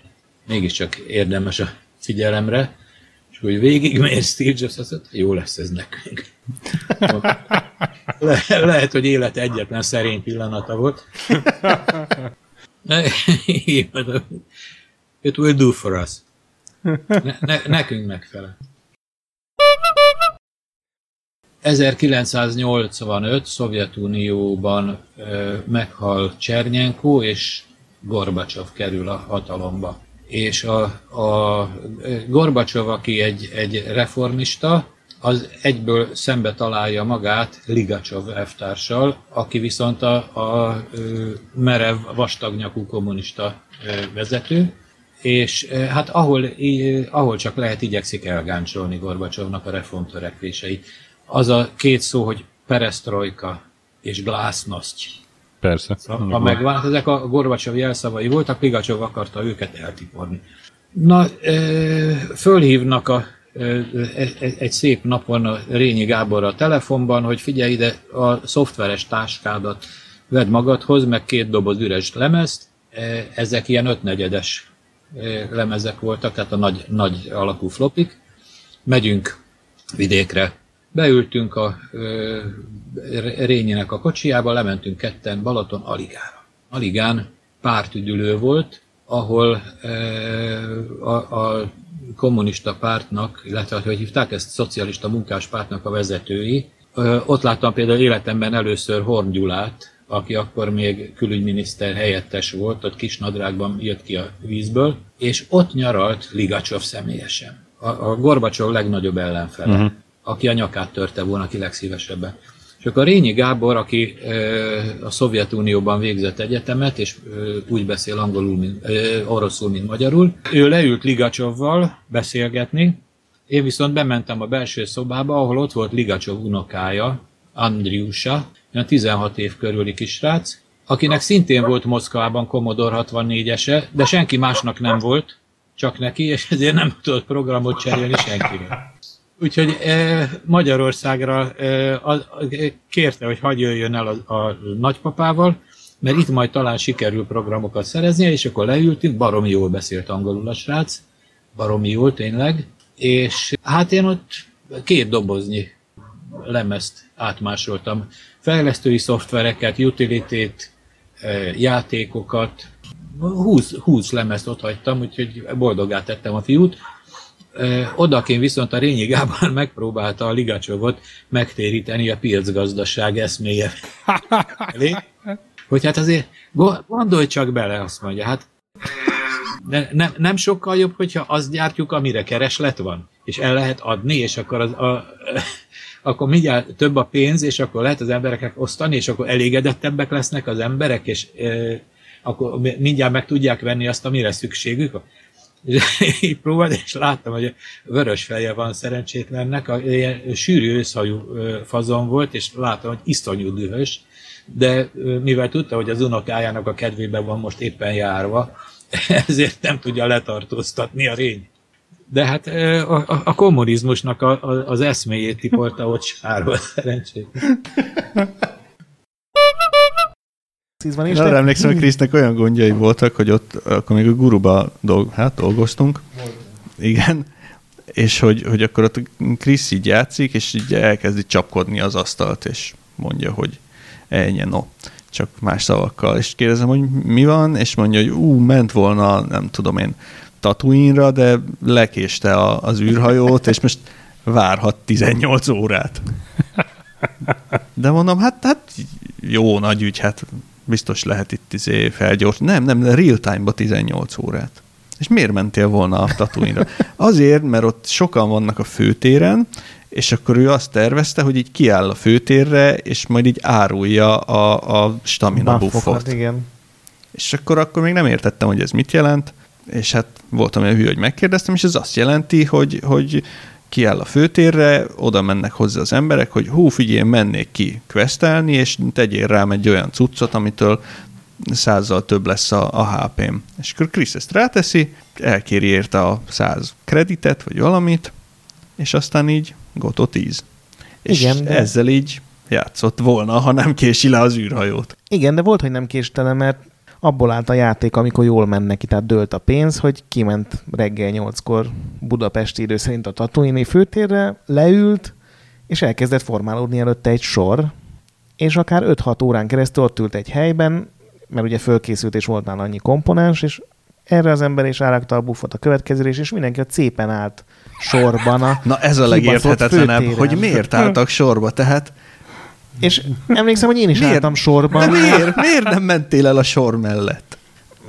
mégiscsak érdemes a figyelemre. És hogy végig megy Steve Jobs, azt mondta, jó lesz ez nekünk. Le, lehet, hogy élet egyetlen szerény pillanata volt. It will do for us. Ne, ne, nekünk megfelel. 1985 Szovjetunióban ö, meghal Csernyenko, és Gorbacsov kerül a hatalomba. És a, a Gorbacsov, aki egy, egy reformista, az egyből szembe találja magát Ligacsov elvtársal, aki viszont a, a merev, vastagnyakú kommunista vezető, és hát ahol, ahol csak lehet, igyekszik elgáncsolni Gorbacsovnak a reformtörekvéseit. Az a két szó, hogy perestroika és glásznoszt. Persze. Ha megvan, ezek a Gorbacsov jelszavai voltak, Ligacsov akarta őket eltiporni. Na, ö, fölhívnak a, ö, egy, egy szép napon a Rényi Gábor a telefonban, hogy figyelj ide, a szoftveres táskádat vedd magadhoz, meg két doboz üres lemezt, Ö, ezek ilyen ötnegyedes lemezek voltak, tehát a nagy, nagy alakú flopik. Megyünk vidékre. Beültünk a ö, Rényinek a kocsiába, lementünk ketten Balaton Aligára. Aligán pártüdülő volt, ahol a, a kommunista pártnak, illetve hogy hívták ezt, szocialista munkáspártnak a vezetői. Ott láttam például életemben először Horn Gyulát, aki akkor még külügyminiszter helyettes volt, ott kis nadrágban jött ki a vízből, és ott nyaralt Ligacsov személyesen. A, a Gorbacsov legnagyobb ellenfele, uh-huh. Aki a nyakát törte volna ki legszívesebben. És akkor Rényi Gábor, aki a Szovjetunióban végzett egyetemet, és úgy beszél angolul, mint, oroszul, mint magyarul, ő leült Ligacsovval beszélgetni, én viszont bementem a belső szobába, ahol ott volt Ligacsov unokája, Andriusa, olyan 16 év körüli kisrác, akinek szintén volt Moszkvában Commodore 64-ese, de senki másnak nem volt, csak neki, és ezért nem tudott programot cserélni senkinek. Úgyhogy e, Magyarországra e, a, kérte, hogy hagyj jöjjön el a, a nagypapával, mert itt majd talán sikerül programokat szereznie, és akkor leültünk, baromi jól beszélt angolul a srác, baromi jól tényleg, és hát én ott két doboznyi lemezt átmásoltam. Fejlesztői szoftvereket, utility játékokat, 20, 20 lemezt ott hagytam, úgyhogy boldogát tettem a fiút. Ö, Odaként viszont a Rényi Gábor megpróbálta a Ligacsovot megtéríteni a piacgazdaság eszméje hogy hát azért go- gondolj csak bele, azt mondja, hát de nem, nem sokkal jobb, hogyha azt gyártjuk, amire kereslet van, és el lehet adni, és akkor az, a, akkor mindjárt több a pénz, és akkor lehet az embereknek osztani, és akkor elégedettebbek lesznek az emberek, és e, akkor mindjárt meg tudják venni azt, amire szükségük van. És így próbáld, és láttam, hogy vörös feje van szerencsétlennek, a, ilyen sűrű őszhajú fazon volt, és láttam, hogy iszonyú dühös, de mivel tudta, hogy az unokájának a kedvében van most éppen járva, ezért nem tudja letartóztatni a rény. De hát a, a, a kommunizmusnak a, a, az eszméjét tipolta ott sárba szerencsét. Van Én arra emlékszem, hogy Krisznek olyan gondjai voltak, hogy ott akkor még a guruba dolg, hát, dolgoztunk. Igen. És hogy, hogy akkor ott Krisz így játszik, és így elkezdi csapkodni az asztalt, és mondja, hogy ennyi, no. Csak más szavakkal. És kérdezem, hogy mi van, és mondja, hogy ú, ment volna, nem tudom én, Tatooine-ra, de lekéste a, az űrhajót, és most várhat 18 órát. De mondom, hát, hát jó nagy ügy, hát biztos lehet itt izé felgyors. Nem, nem, real time-ba 18 órát. És miért mentél volna a tatooine Azért, mert ott sokan vannak a főtéren, és akkor ő azt tervezte, hogy így kiáll a főtérre, és majd így árulja a, a stamina Buffokat, buffot. igen. És akkor, akkor még nem értettem, hogy ez mit jelent, és hát voltam olyan hű, hogy megkérdeztem, és ez azt jelenti, hogy, hogy kiáll a főtérre, oda mennek hozzá az emberek, hogy hú, figyelj, mennék ki questelni, és tegyél rám egy olyan cuccot, amitől százzal több lesz a, a HP-m. És akkor Krisz ezt ráteszi, elkéri érte a száz kreditet, vagy valamit, és aztán így gotó 10. És Igen, de- ezzel így játszott volna, ha nem kési le az űrhajót. Igen, de volt, hogy nem késtele, mert abból állt a játék, amikor jól ment neki, tehát dőlt a pénz, hogy kiment reggel nyolckor budapesti idő szerint a Tatooine főtérre, leült, és elkezdett formálódni előtte egy sor, és akár 5-6 órán keresztül ott ült egy helyben, mert ugye fölkészült és volt nála annyi komponens, és erre az ember is rárakta a buffot a következőre, és mindenki ott szépen állt sorban a Na ez a legérthetetlenebb, hogy miért álltak sorba, tehát És emlékszem, hogy én is Miért? álltam sorban. De miért? Miért nem mentél el a sor mellett?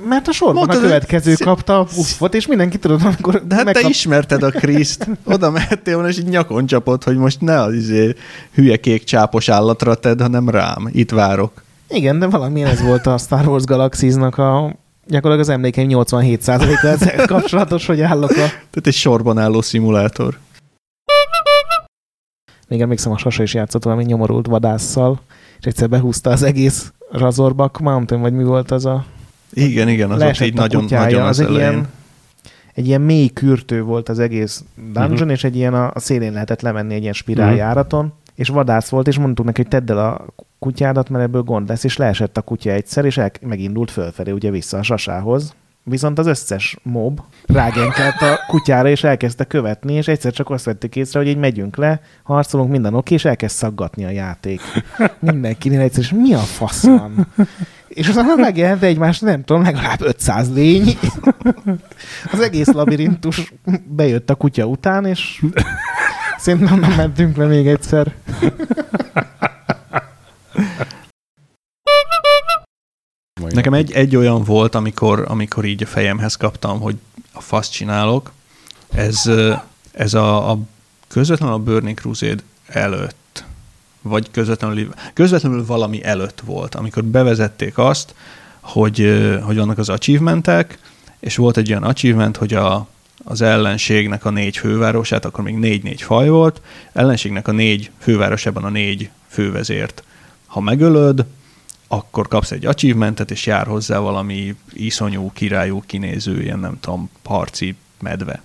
Mert a sorban Mondtad, a következő szé- kapta a buffot, és mindenki tudod, amikor De hát megkap... te ismerted a Kriszt. Oda mehettél volna, és így nyakon csapott, hogy most ne az izé hülye kék csápos állatra tedd, hanem rám. Itt várok. Igen, de valamilyen ez volt a Star Wars Galaxies-nak a gyakorlatilag az emlékeim 87%-a ezzel kapcsolatos, hogy állok a... Tehát egy sorban álló szimulátor. Még emlékszem, a Sasa is játszott valami nyomorult vadásszal, és egyszer behúzta az egész Razorback Mountain, vagy mi volt az a... Igen, igen, az ott így nagyon, kutyája, nagyon az az egy elején. ilyen, egy ilyen mély kürtő volt az egész dungeon, Mhm. uh-huh. és egy ilyen a, a szélén lehetett lemenni egy ilyen spiráljáraton, és vadász volt, és mondtuk neki, hogy tedd el a kutyádat, mert ebből gond lesz, és leesett a kutya egyszer, és el, megindult fölfelé, ugye vissza a sasához. Viszont az összes mob rágenkelt a kutyára, és elkezdte követni, és egyszer csak azt vettük észre, hogy így megyünk le, harcolunk, minden oké, és elkezd szaggatni a játék. Mindenkinél egyszer, és mi a fasz van? és aztán megjelent egymás, nem tudom, legalább 500 lény. Az egész labirintus bejött a kutya után, és szerintem nem mentünk le még egyszer. Nekem egy, egy olyan volt, amikor, amikor így a fejemhez kaptam, hogy a fasz csinálok. Ez, ez a, a közvetlenül a Burning Crusade előtt, vagy közvetlenül, közvetlenül valami előtt volt, amikor bevezették azt, hogy, hogy vannak az achievementek, és volt egy olyan achievement, hogy a, az ellenségnek a négy fővárosát, akkor még négy-négy faj volt, ellenségnek a négy fővárosában a négy fővezért. Ha megölöd, akkor kapsz egy achievementet, és jár hozzá valami iszonyú, királyú, kinéző, ilyen nem tudom, harci medve.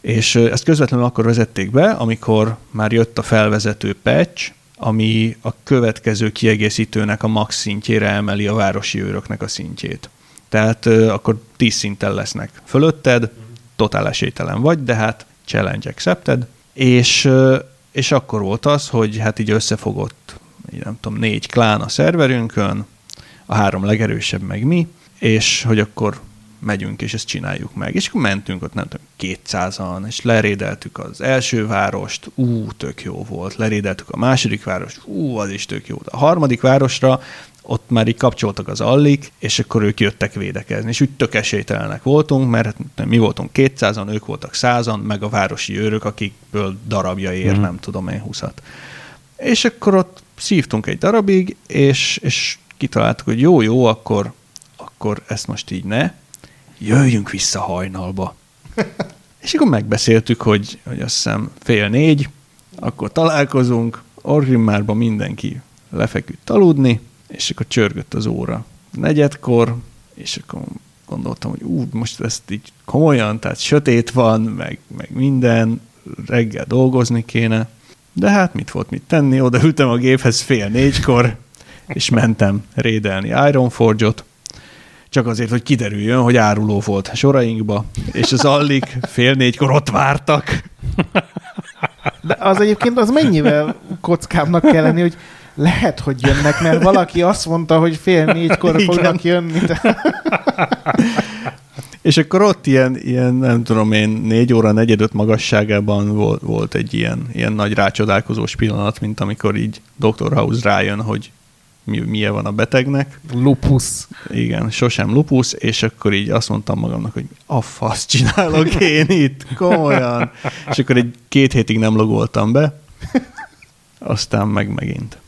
És ezt közvetlenül akkor vezették be, amikor már jött a felvezető patch, ami a következő kiegészítőnek a max szintjére emeli a városi őröknek a szintjét. Tehát akkor 10 szinten lesznek fölötted, totál esélytelen vagy, de hát challenge accepted, és, és akkor volt az, hogy hát így összefogott nem tudom, négy klán a szerverünkön, a három legerősebb meg mi, és hogy akkor megyünk, és ezt csináljuk meg. És akkor mentünk ott, nem tudom, 200-an, és lerédeltük az első várost, ú, tök jó volt. Lerédeltük a második várost, ú, az is tök jó. A harmadik városra ott már így kapcsoltak az allik, és akkor ők jöttek védekezni. És úgy tök esélytelenek voltunk, mert hát mi voltunk 200-an, ők voltak 100-an, meg a városi őrök, akikből darabja ér, Mhm. nem tudom én, 20 És akkor ott szívtunk egy darabig, és, és kitaláltuk, hogy jó, jó, akkor, akkor ezt most így ne, jöjjünk vissza hajnalba. és akkor megbeszéltük, hogy, hogy azt hiszem fél négy, akkor találkozunk, Orgrimmárban mindenki lefeküdt aludni, és akkor csörgött az óra negyedkor, és akkor gondoltam, hogy ú, most ezt így komolyan, tehát sötét van, meg, meg minden, reggel dolgozni kéne, de hát mit volt mit tenni, odaültem a géphez fél négykor, és mentem rédelni Ironforge-ot, csak azért, hogy kiderüljön, hogy áruló volt sorainkba, és az allik fél négykor ott vártak. De az egyébként az mennyivel kockábbnak kell lenni, hogy lehet, hogy jönnek, mert valaki azt mondta, hogy fél négykor Igen. fognak jönni. De... És akkor ott ilyen, ilyen, nem tudom én, négy óra, negyedöt magasságában volt, volt egy ilyen, ilyen nagy rácsodálkozós pillanat, mint amikor így Dr. House rájön, hogy mi, milyen van a betegnek. Lupus. Igen, sosem lupus, és akkor így azt mondtam magamnak, hogy a fasz csinálok én itt, komolyan. És akkor egy két hétig nem logoltam be, aztán meg megint.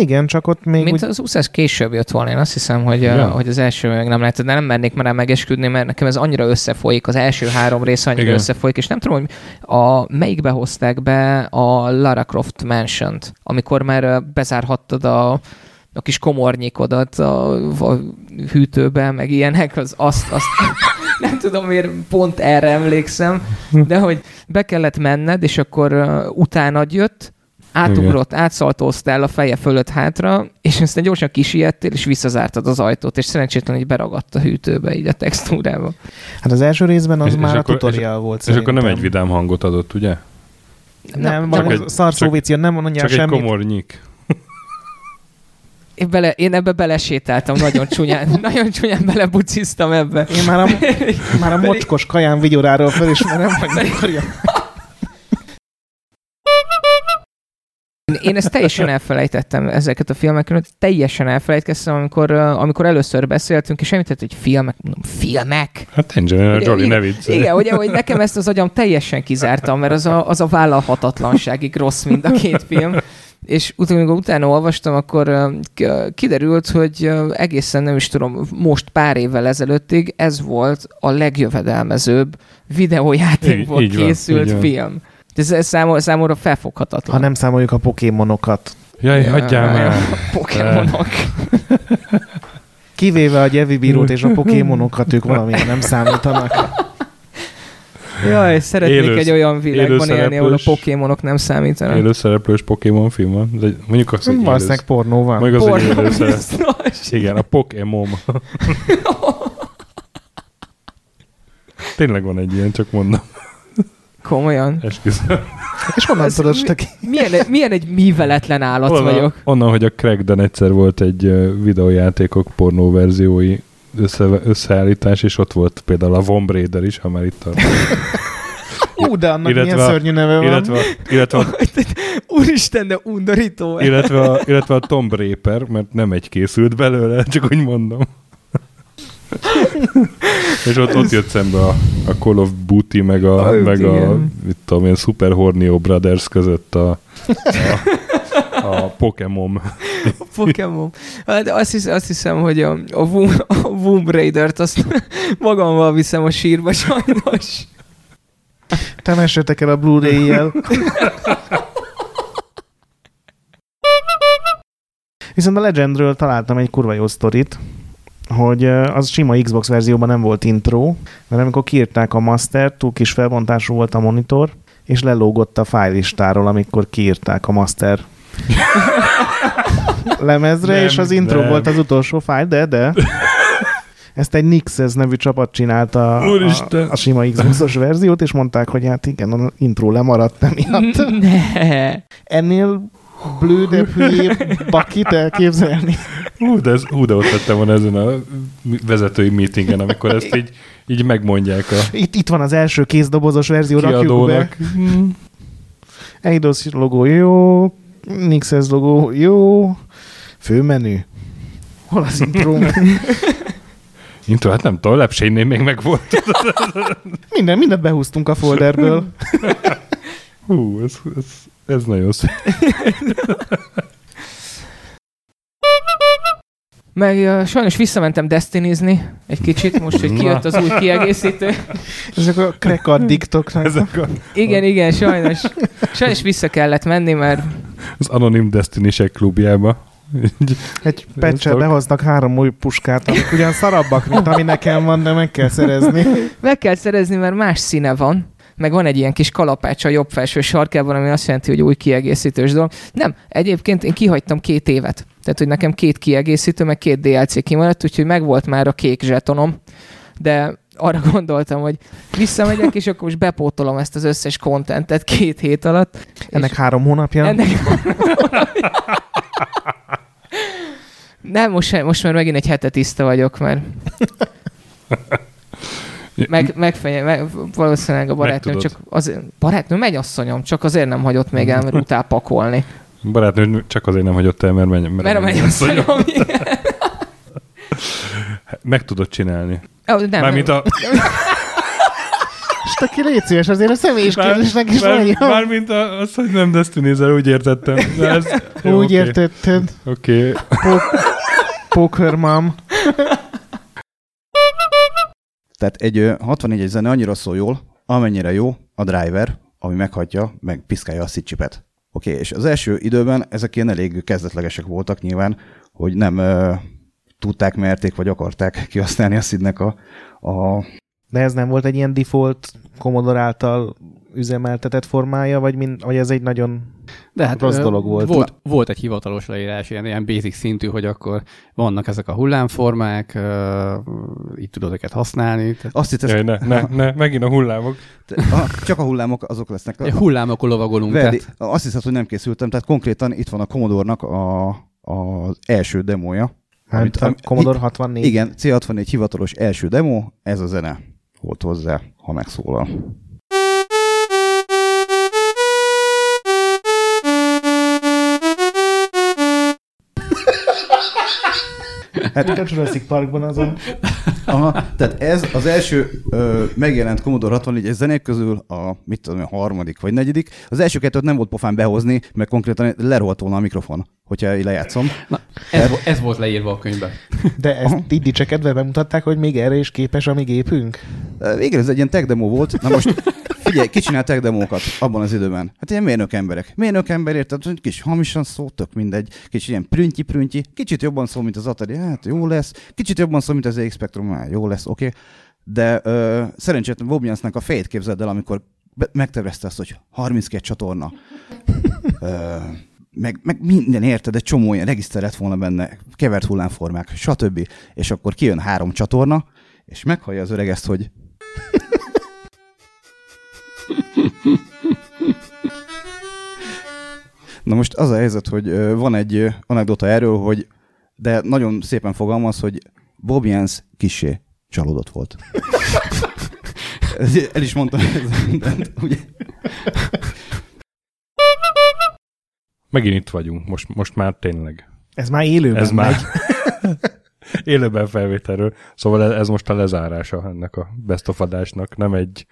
Igen, csak ott még Mint úgy... az úszás később jött volna, én azt hiszem, hogy, Ja. ja. hogy az első meg nem lehet, de nem mernék már megesküdni, mert nekem ez annyira összefolyik, az első három rész annyira Igen. Összefolyik, és nem tudom, hogy a, melyikbe hozták be a Lara Croft mansion amikor már ö, bezárhattad a, a kis komornyikodat a, a hűtőbe, meg ilyenek, az azt, azt nem tudom miért pont erre emlékszem, de hogy be kellett menned, és akkor uh, utánad jött, átugrott, átszaltóztál a feje fölött hátra, és aztán gyorsan kisiettél, és visszazártad az ajtót, és szerencsétlen, hogy beragadt a hűtőbe, így a textúrába. Hát az első részben az És- már és a akkor- tutorial és- volt És akkor nem szerintem. egy vidám hangot adott, ugye? Nem, Csak egy- egy szarszóvic, nem mondja Csak egy semmit. komornyik. Én, bele, én ebbe belesétáltam, nagyon csúnyán, nagyon csúnyán belebuciztam ebbe. Én már a, már a mocskos kaján vigyoráról felismerem, hogy mikor jön. Én- ezt teljesen elfelejtettem, ezeket a filmeket, teljesen elfelejtkeztem, amikor, amikor először beszéltünk, és említett, hogy filmek, mondom, filmek? Hát Angelina Ugye, Jolie, igen, ne viccelj. Igen, ugye, hogy nekem ezt az agyam teljesen kizártam, mert az a, az a vállalhatatlanságig rossz mind a két film. És utána, amikor utána olvastam, akkor kiderült, hogy egészen nem is tudom, most pár évvel ezelőttig ez volt a legjövedelmezőbb videójátékból Így- így van, készült így van. Ez, ez számomra, számomra felfoghatatlan. Ha nem számoljuk a pokémonokat. Jaj, hagyjál már. Pokémonok. Kivéve a Gyevi bírót és a pokémonokat, ők valamilyen nem számítanak. Jaj, szeretnék Élő- egy olyan világban élni, ahol a pokémonok nem számítanak. Élőszereplős Pokémon film van. De mondjuk azt, hogy Valószínűleg élősz- pornó van. Mondjuk az, Pornó biztos. Igen, a Pokémon. Tényleg van egy ilyen, csak mondom. Komolyan? Esküszöm. És honnan tudod, Stöki? Milyen, milyen egy műveletlen állat Onnan, vagyok. onnan, hogy a Craigden egyszer volt egy videójátékok pornó verziói össze, összeállítás, és ott volt például a Tomb Raider is, ha már itt tartunk. Ú, de annak Illetve milyen a- szörnyű neve van. illetve, illetve, a, Úristen, de undorító. illetve, a, illetve a Tomb Raider, mert nem egy készült belőle, csak úgy mondom. és ott, ott jött szembe a, a Call of Duty, meg a, Ah, meg a mit tudom én, Super Hornio Brothers között a, a, a Pokémon. A Pokémon. Hát azt, hisz, azt hiszem, hogy a, a, Womb, a Womb Raider-t azt magammal viszem a sírba sajnos. Temessetek el a Blu-ray-jel. Viszont a Legendről találtam egy kurva jó sztorit, hogy az sima Xbox verzióban nem volt intro, mert amikor kiírták a master, túl kis felbontású volt a monitor, és lelógott a fájlistáról, amikor kiírták a master lemezre, Nem, és az intro nem. volt az utolsó fájl, de, de. Ezt egy Nixes nevű csapat csinálta a, Úristen. a, a sima Xbox-os verziót, és mondták, hogy hát igen, a intro lemaradt emiatt. Ne. Ennél blődebb, hülyébb bakit elképzelni. Hú, de, ez, hú, de ott lettem volna ezen a vezetői meetingen, amikor ezt így, így megmondják a Itt, itt van az első kézdobozos verzió, rakjuk be. Eidos logó jó, Nixes logó jó, főmenü. Hol az intro? Intro, hát nem tudom, lepsénynél még meg volt. Minden, mindent behúztunk a folderből. Hú, ez, ez, ez nagyon szép. Meg uh, sajnos visszamentem destinizni egy kicsit, most, hogy kijött az új kiegészítő. Ezek a crack addictoknak. Ezek a, Igen, igen, sajnos. Sajnos vissza kellett menni, mert az Anonim Destiny-sek klubjába. Egy pecsel behoznak három új puskát, amik ugyan szarabbak, mint ami nekem van, de meg kell szerezni. meg kell szerezni, mert más színe van, meg van egy ilyen kis kalapács a jobb felső sarkában, ami azt jelenti, hogy új kiegészítős dolog. Nem, egyébként én kihagytam két évet. Tehát, hogy nekem két kiegészítő, meg két DLC kimaradt, úgyhogy megvolt már a kék zsetonom, de arra gondoltam, hogy visszamegyek, és akkor most bepótolom ezt az összes kontentet két hét alatt. Ennek három hónapja. Ennek Nem, most, most már megint egy hete tiszta vagyok, mert meg, megfenye, meg, valószínűleg a barátnőm csak az, barátnőm mennyasszonyom, csak azért nem hagyott még el, mert utál pakolni. Barátnő csak azért nem hagyott el, mert, menj, mert, Mert a mennyasszonyom, Meg tudod csinálni. Ó, nem, Mármint a... És aki légy szíves, azért a személyis Már- kérdésnek is már- mondjam. Mármint a- az, hogy nem destiny úgy értettem. De ez, Úgy oké. értetted. Oké. Po- Poker mom. Tehát egy ö, 64 zene annyira szól jól, amennyire jó a driver, ami meghagyja, meg piszkálja a szitcsipet. Oké, és az első időben ezek ilyen elég kezdetlegesek voltak nyilván, hogy nem ö, tudták, merték, vagy akarták kihasználni a szidnek a, a De ez nem volt egy ilyen default Commodore által üzemeltetett formája, vagy, mind, vagy ez egy nagyon De hát rossz dolog volt? Volt, volt egy hivatalos leírás, ilyen, ilyen basic szintű, hogy akkor vannak ezek a hullámformák, uh, így tudod őket használni. Tehát... Azt itt Jaj, ne, ne, ne, megint a hullámok. A, csak a hullámok azok lesznek. Ja, hullámokon lovagolunk, Verdi, tehát. azt hiszed, hogy nem készültem, tehát konkrétan itt van a Commodore-nak a, az első demója. Hát a Commodore 64. Igen, C64 hivatalos első demo, ez a zene volt hozzá, ha megszólal. Hát a Jurassic Parkban azon. Aha, tehát ez az első ö, megjelent Commodore 64 zenék közül a, mit tudom, a harmadik vagy negyedik. Az első kettőt nem volt pofán behozni, mert konkrétan lerohadt volna a mikrofon, hogyha lejátszom. Na, ez, ez volt leírva a könyvben. De ezt így dicsekedve bemutatták, hogy még erre is képes a mi gépünk? Igen, ez egy ilyen tech demo volt. Na most figyelj, ki csinál tech demókat abban az időben? Hát ilyen mérnök emberek. Mérnök ember, érted, kis hamisan szó, tök mindegy. Kicsit ilyen prüntyi prüntyi kicsit jobban szól, mint az Atari, hát jó lesz. Kicsit jobban szól, mint az ZX Spectrum, hát jó lesz, oké. Okay. De ö, szerencsétlen Wobniansnak a fejét képzeld el, amikor megtervezte azt, hogy 32 csatorna. ö, meg, meg minden érted, egy csomó ilyen regiszter lett volna benne, kevert hullámformák, stb. És akkor kijön három csatorna, és meghallja az öreg ezt, hogy Na most az a helyzet, hogy van egy anekdota erről, hogy de nagyon szépen fogalmaz, hogy Bob Jans kisé csalódott volt. Ez- El is mondtam, mindent, ugye? Megint itt vagyunk, most, most már tényleg. Ez már élőben Ez már megy. élőben felvételről. Szóval ez- ez most a lezárása ennek a best of adásnak, nem egy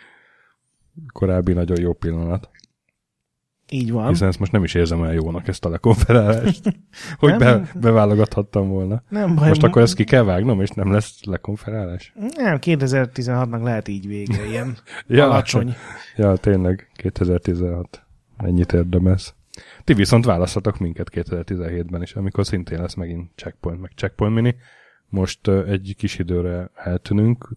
korábbi nagyon jó pillanat. Így van. Hiszen ezt most nem is érzem olyan jónak, ezt a lekonferálást. hogy Nem. be, beválogathattam volna. Nem baj. Most akkor ezt ki kell vágnom, és nem lesz lekonferálás? Nem, 2016-nak lehet így vége, ilyen alacsony. Ja, tényleg, 2016. Ennyit érdemez. Ti viszont választhatok minket 2017-ben is, amikor szintén lesz megint checkpoint, meg checkpoint mini. Most egy kis időre eltűnünk,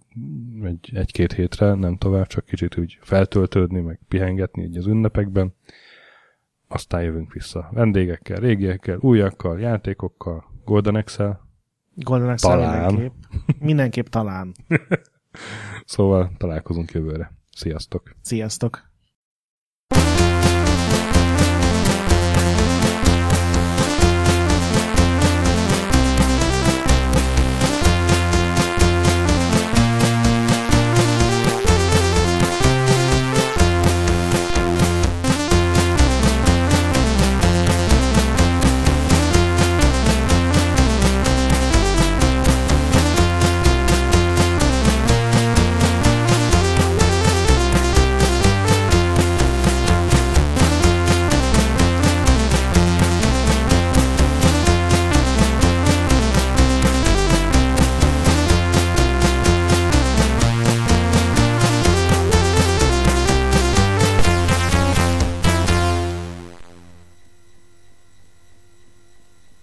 egy, egy-két hétre, nem tovább, csak kicsit úgy feltöltődni, meg pihengetni így az ünnepekben. Aztán jövünk vissza vendégekkel, régiekkel, újakkal, játékokkal, Golden Excel. Golden Excel Talán. mindenképp. Mindenképp talán. szóval találkozunk jövőre. Sziasztok! Sziasztok!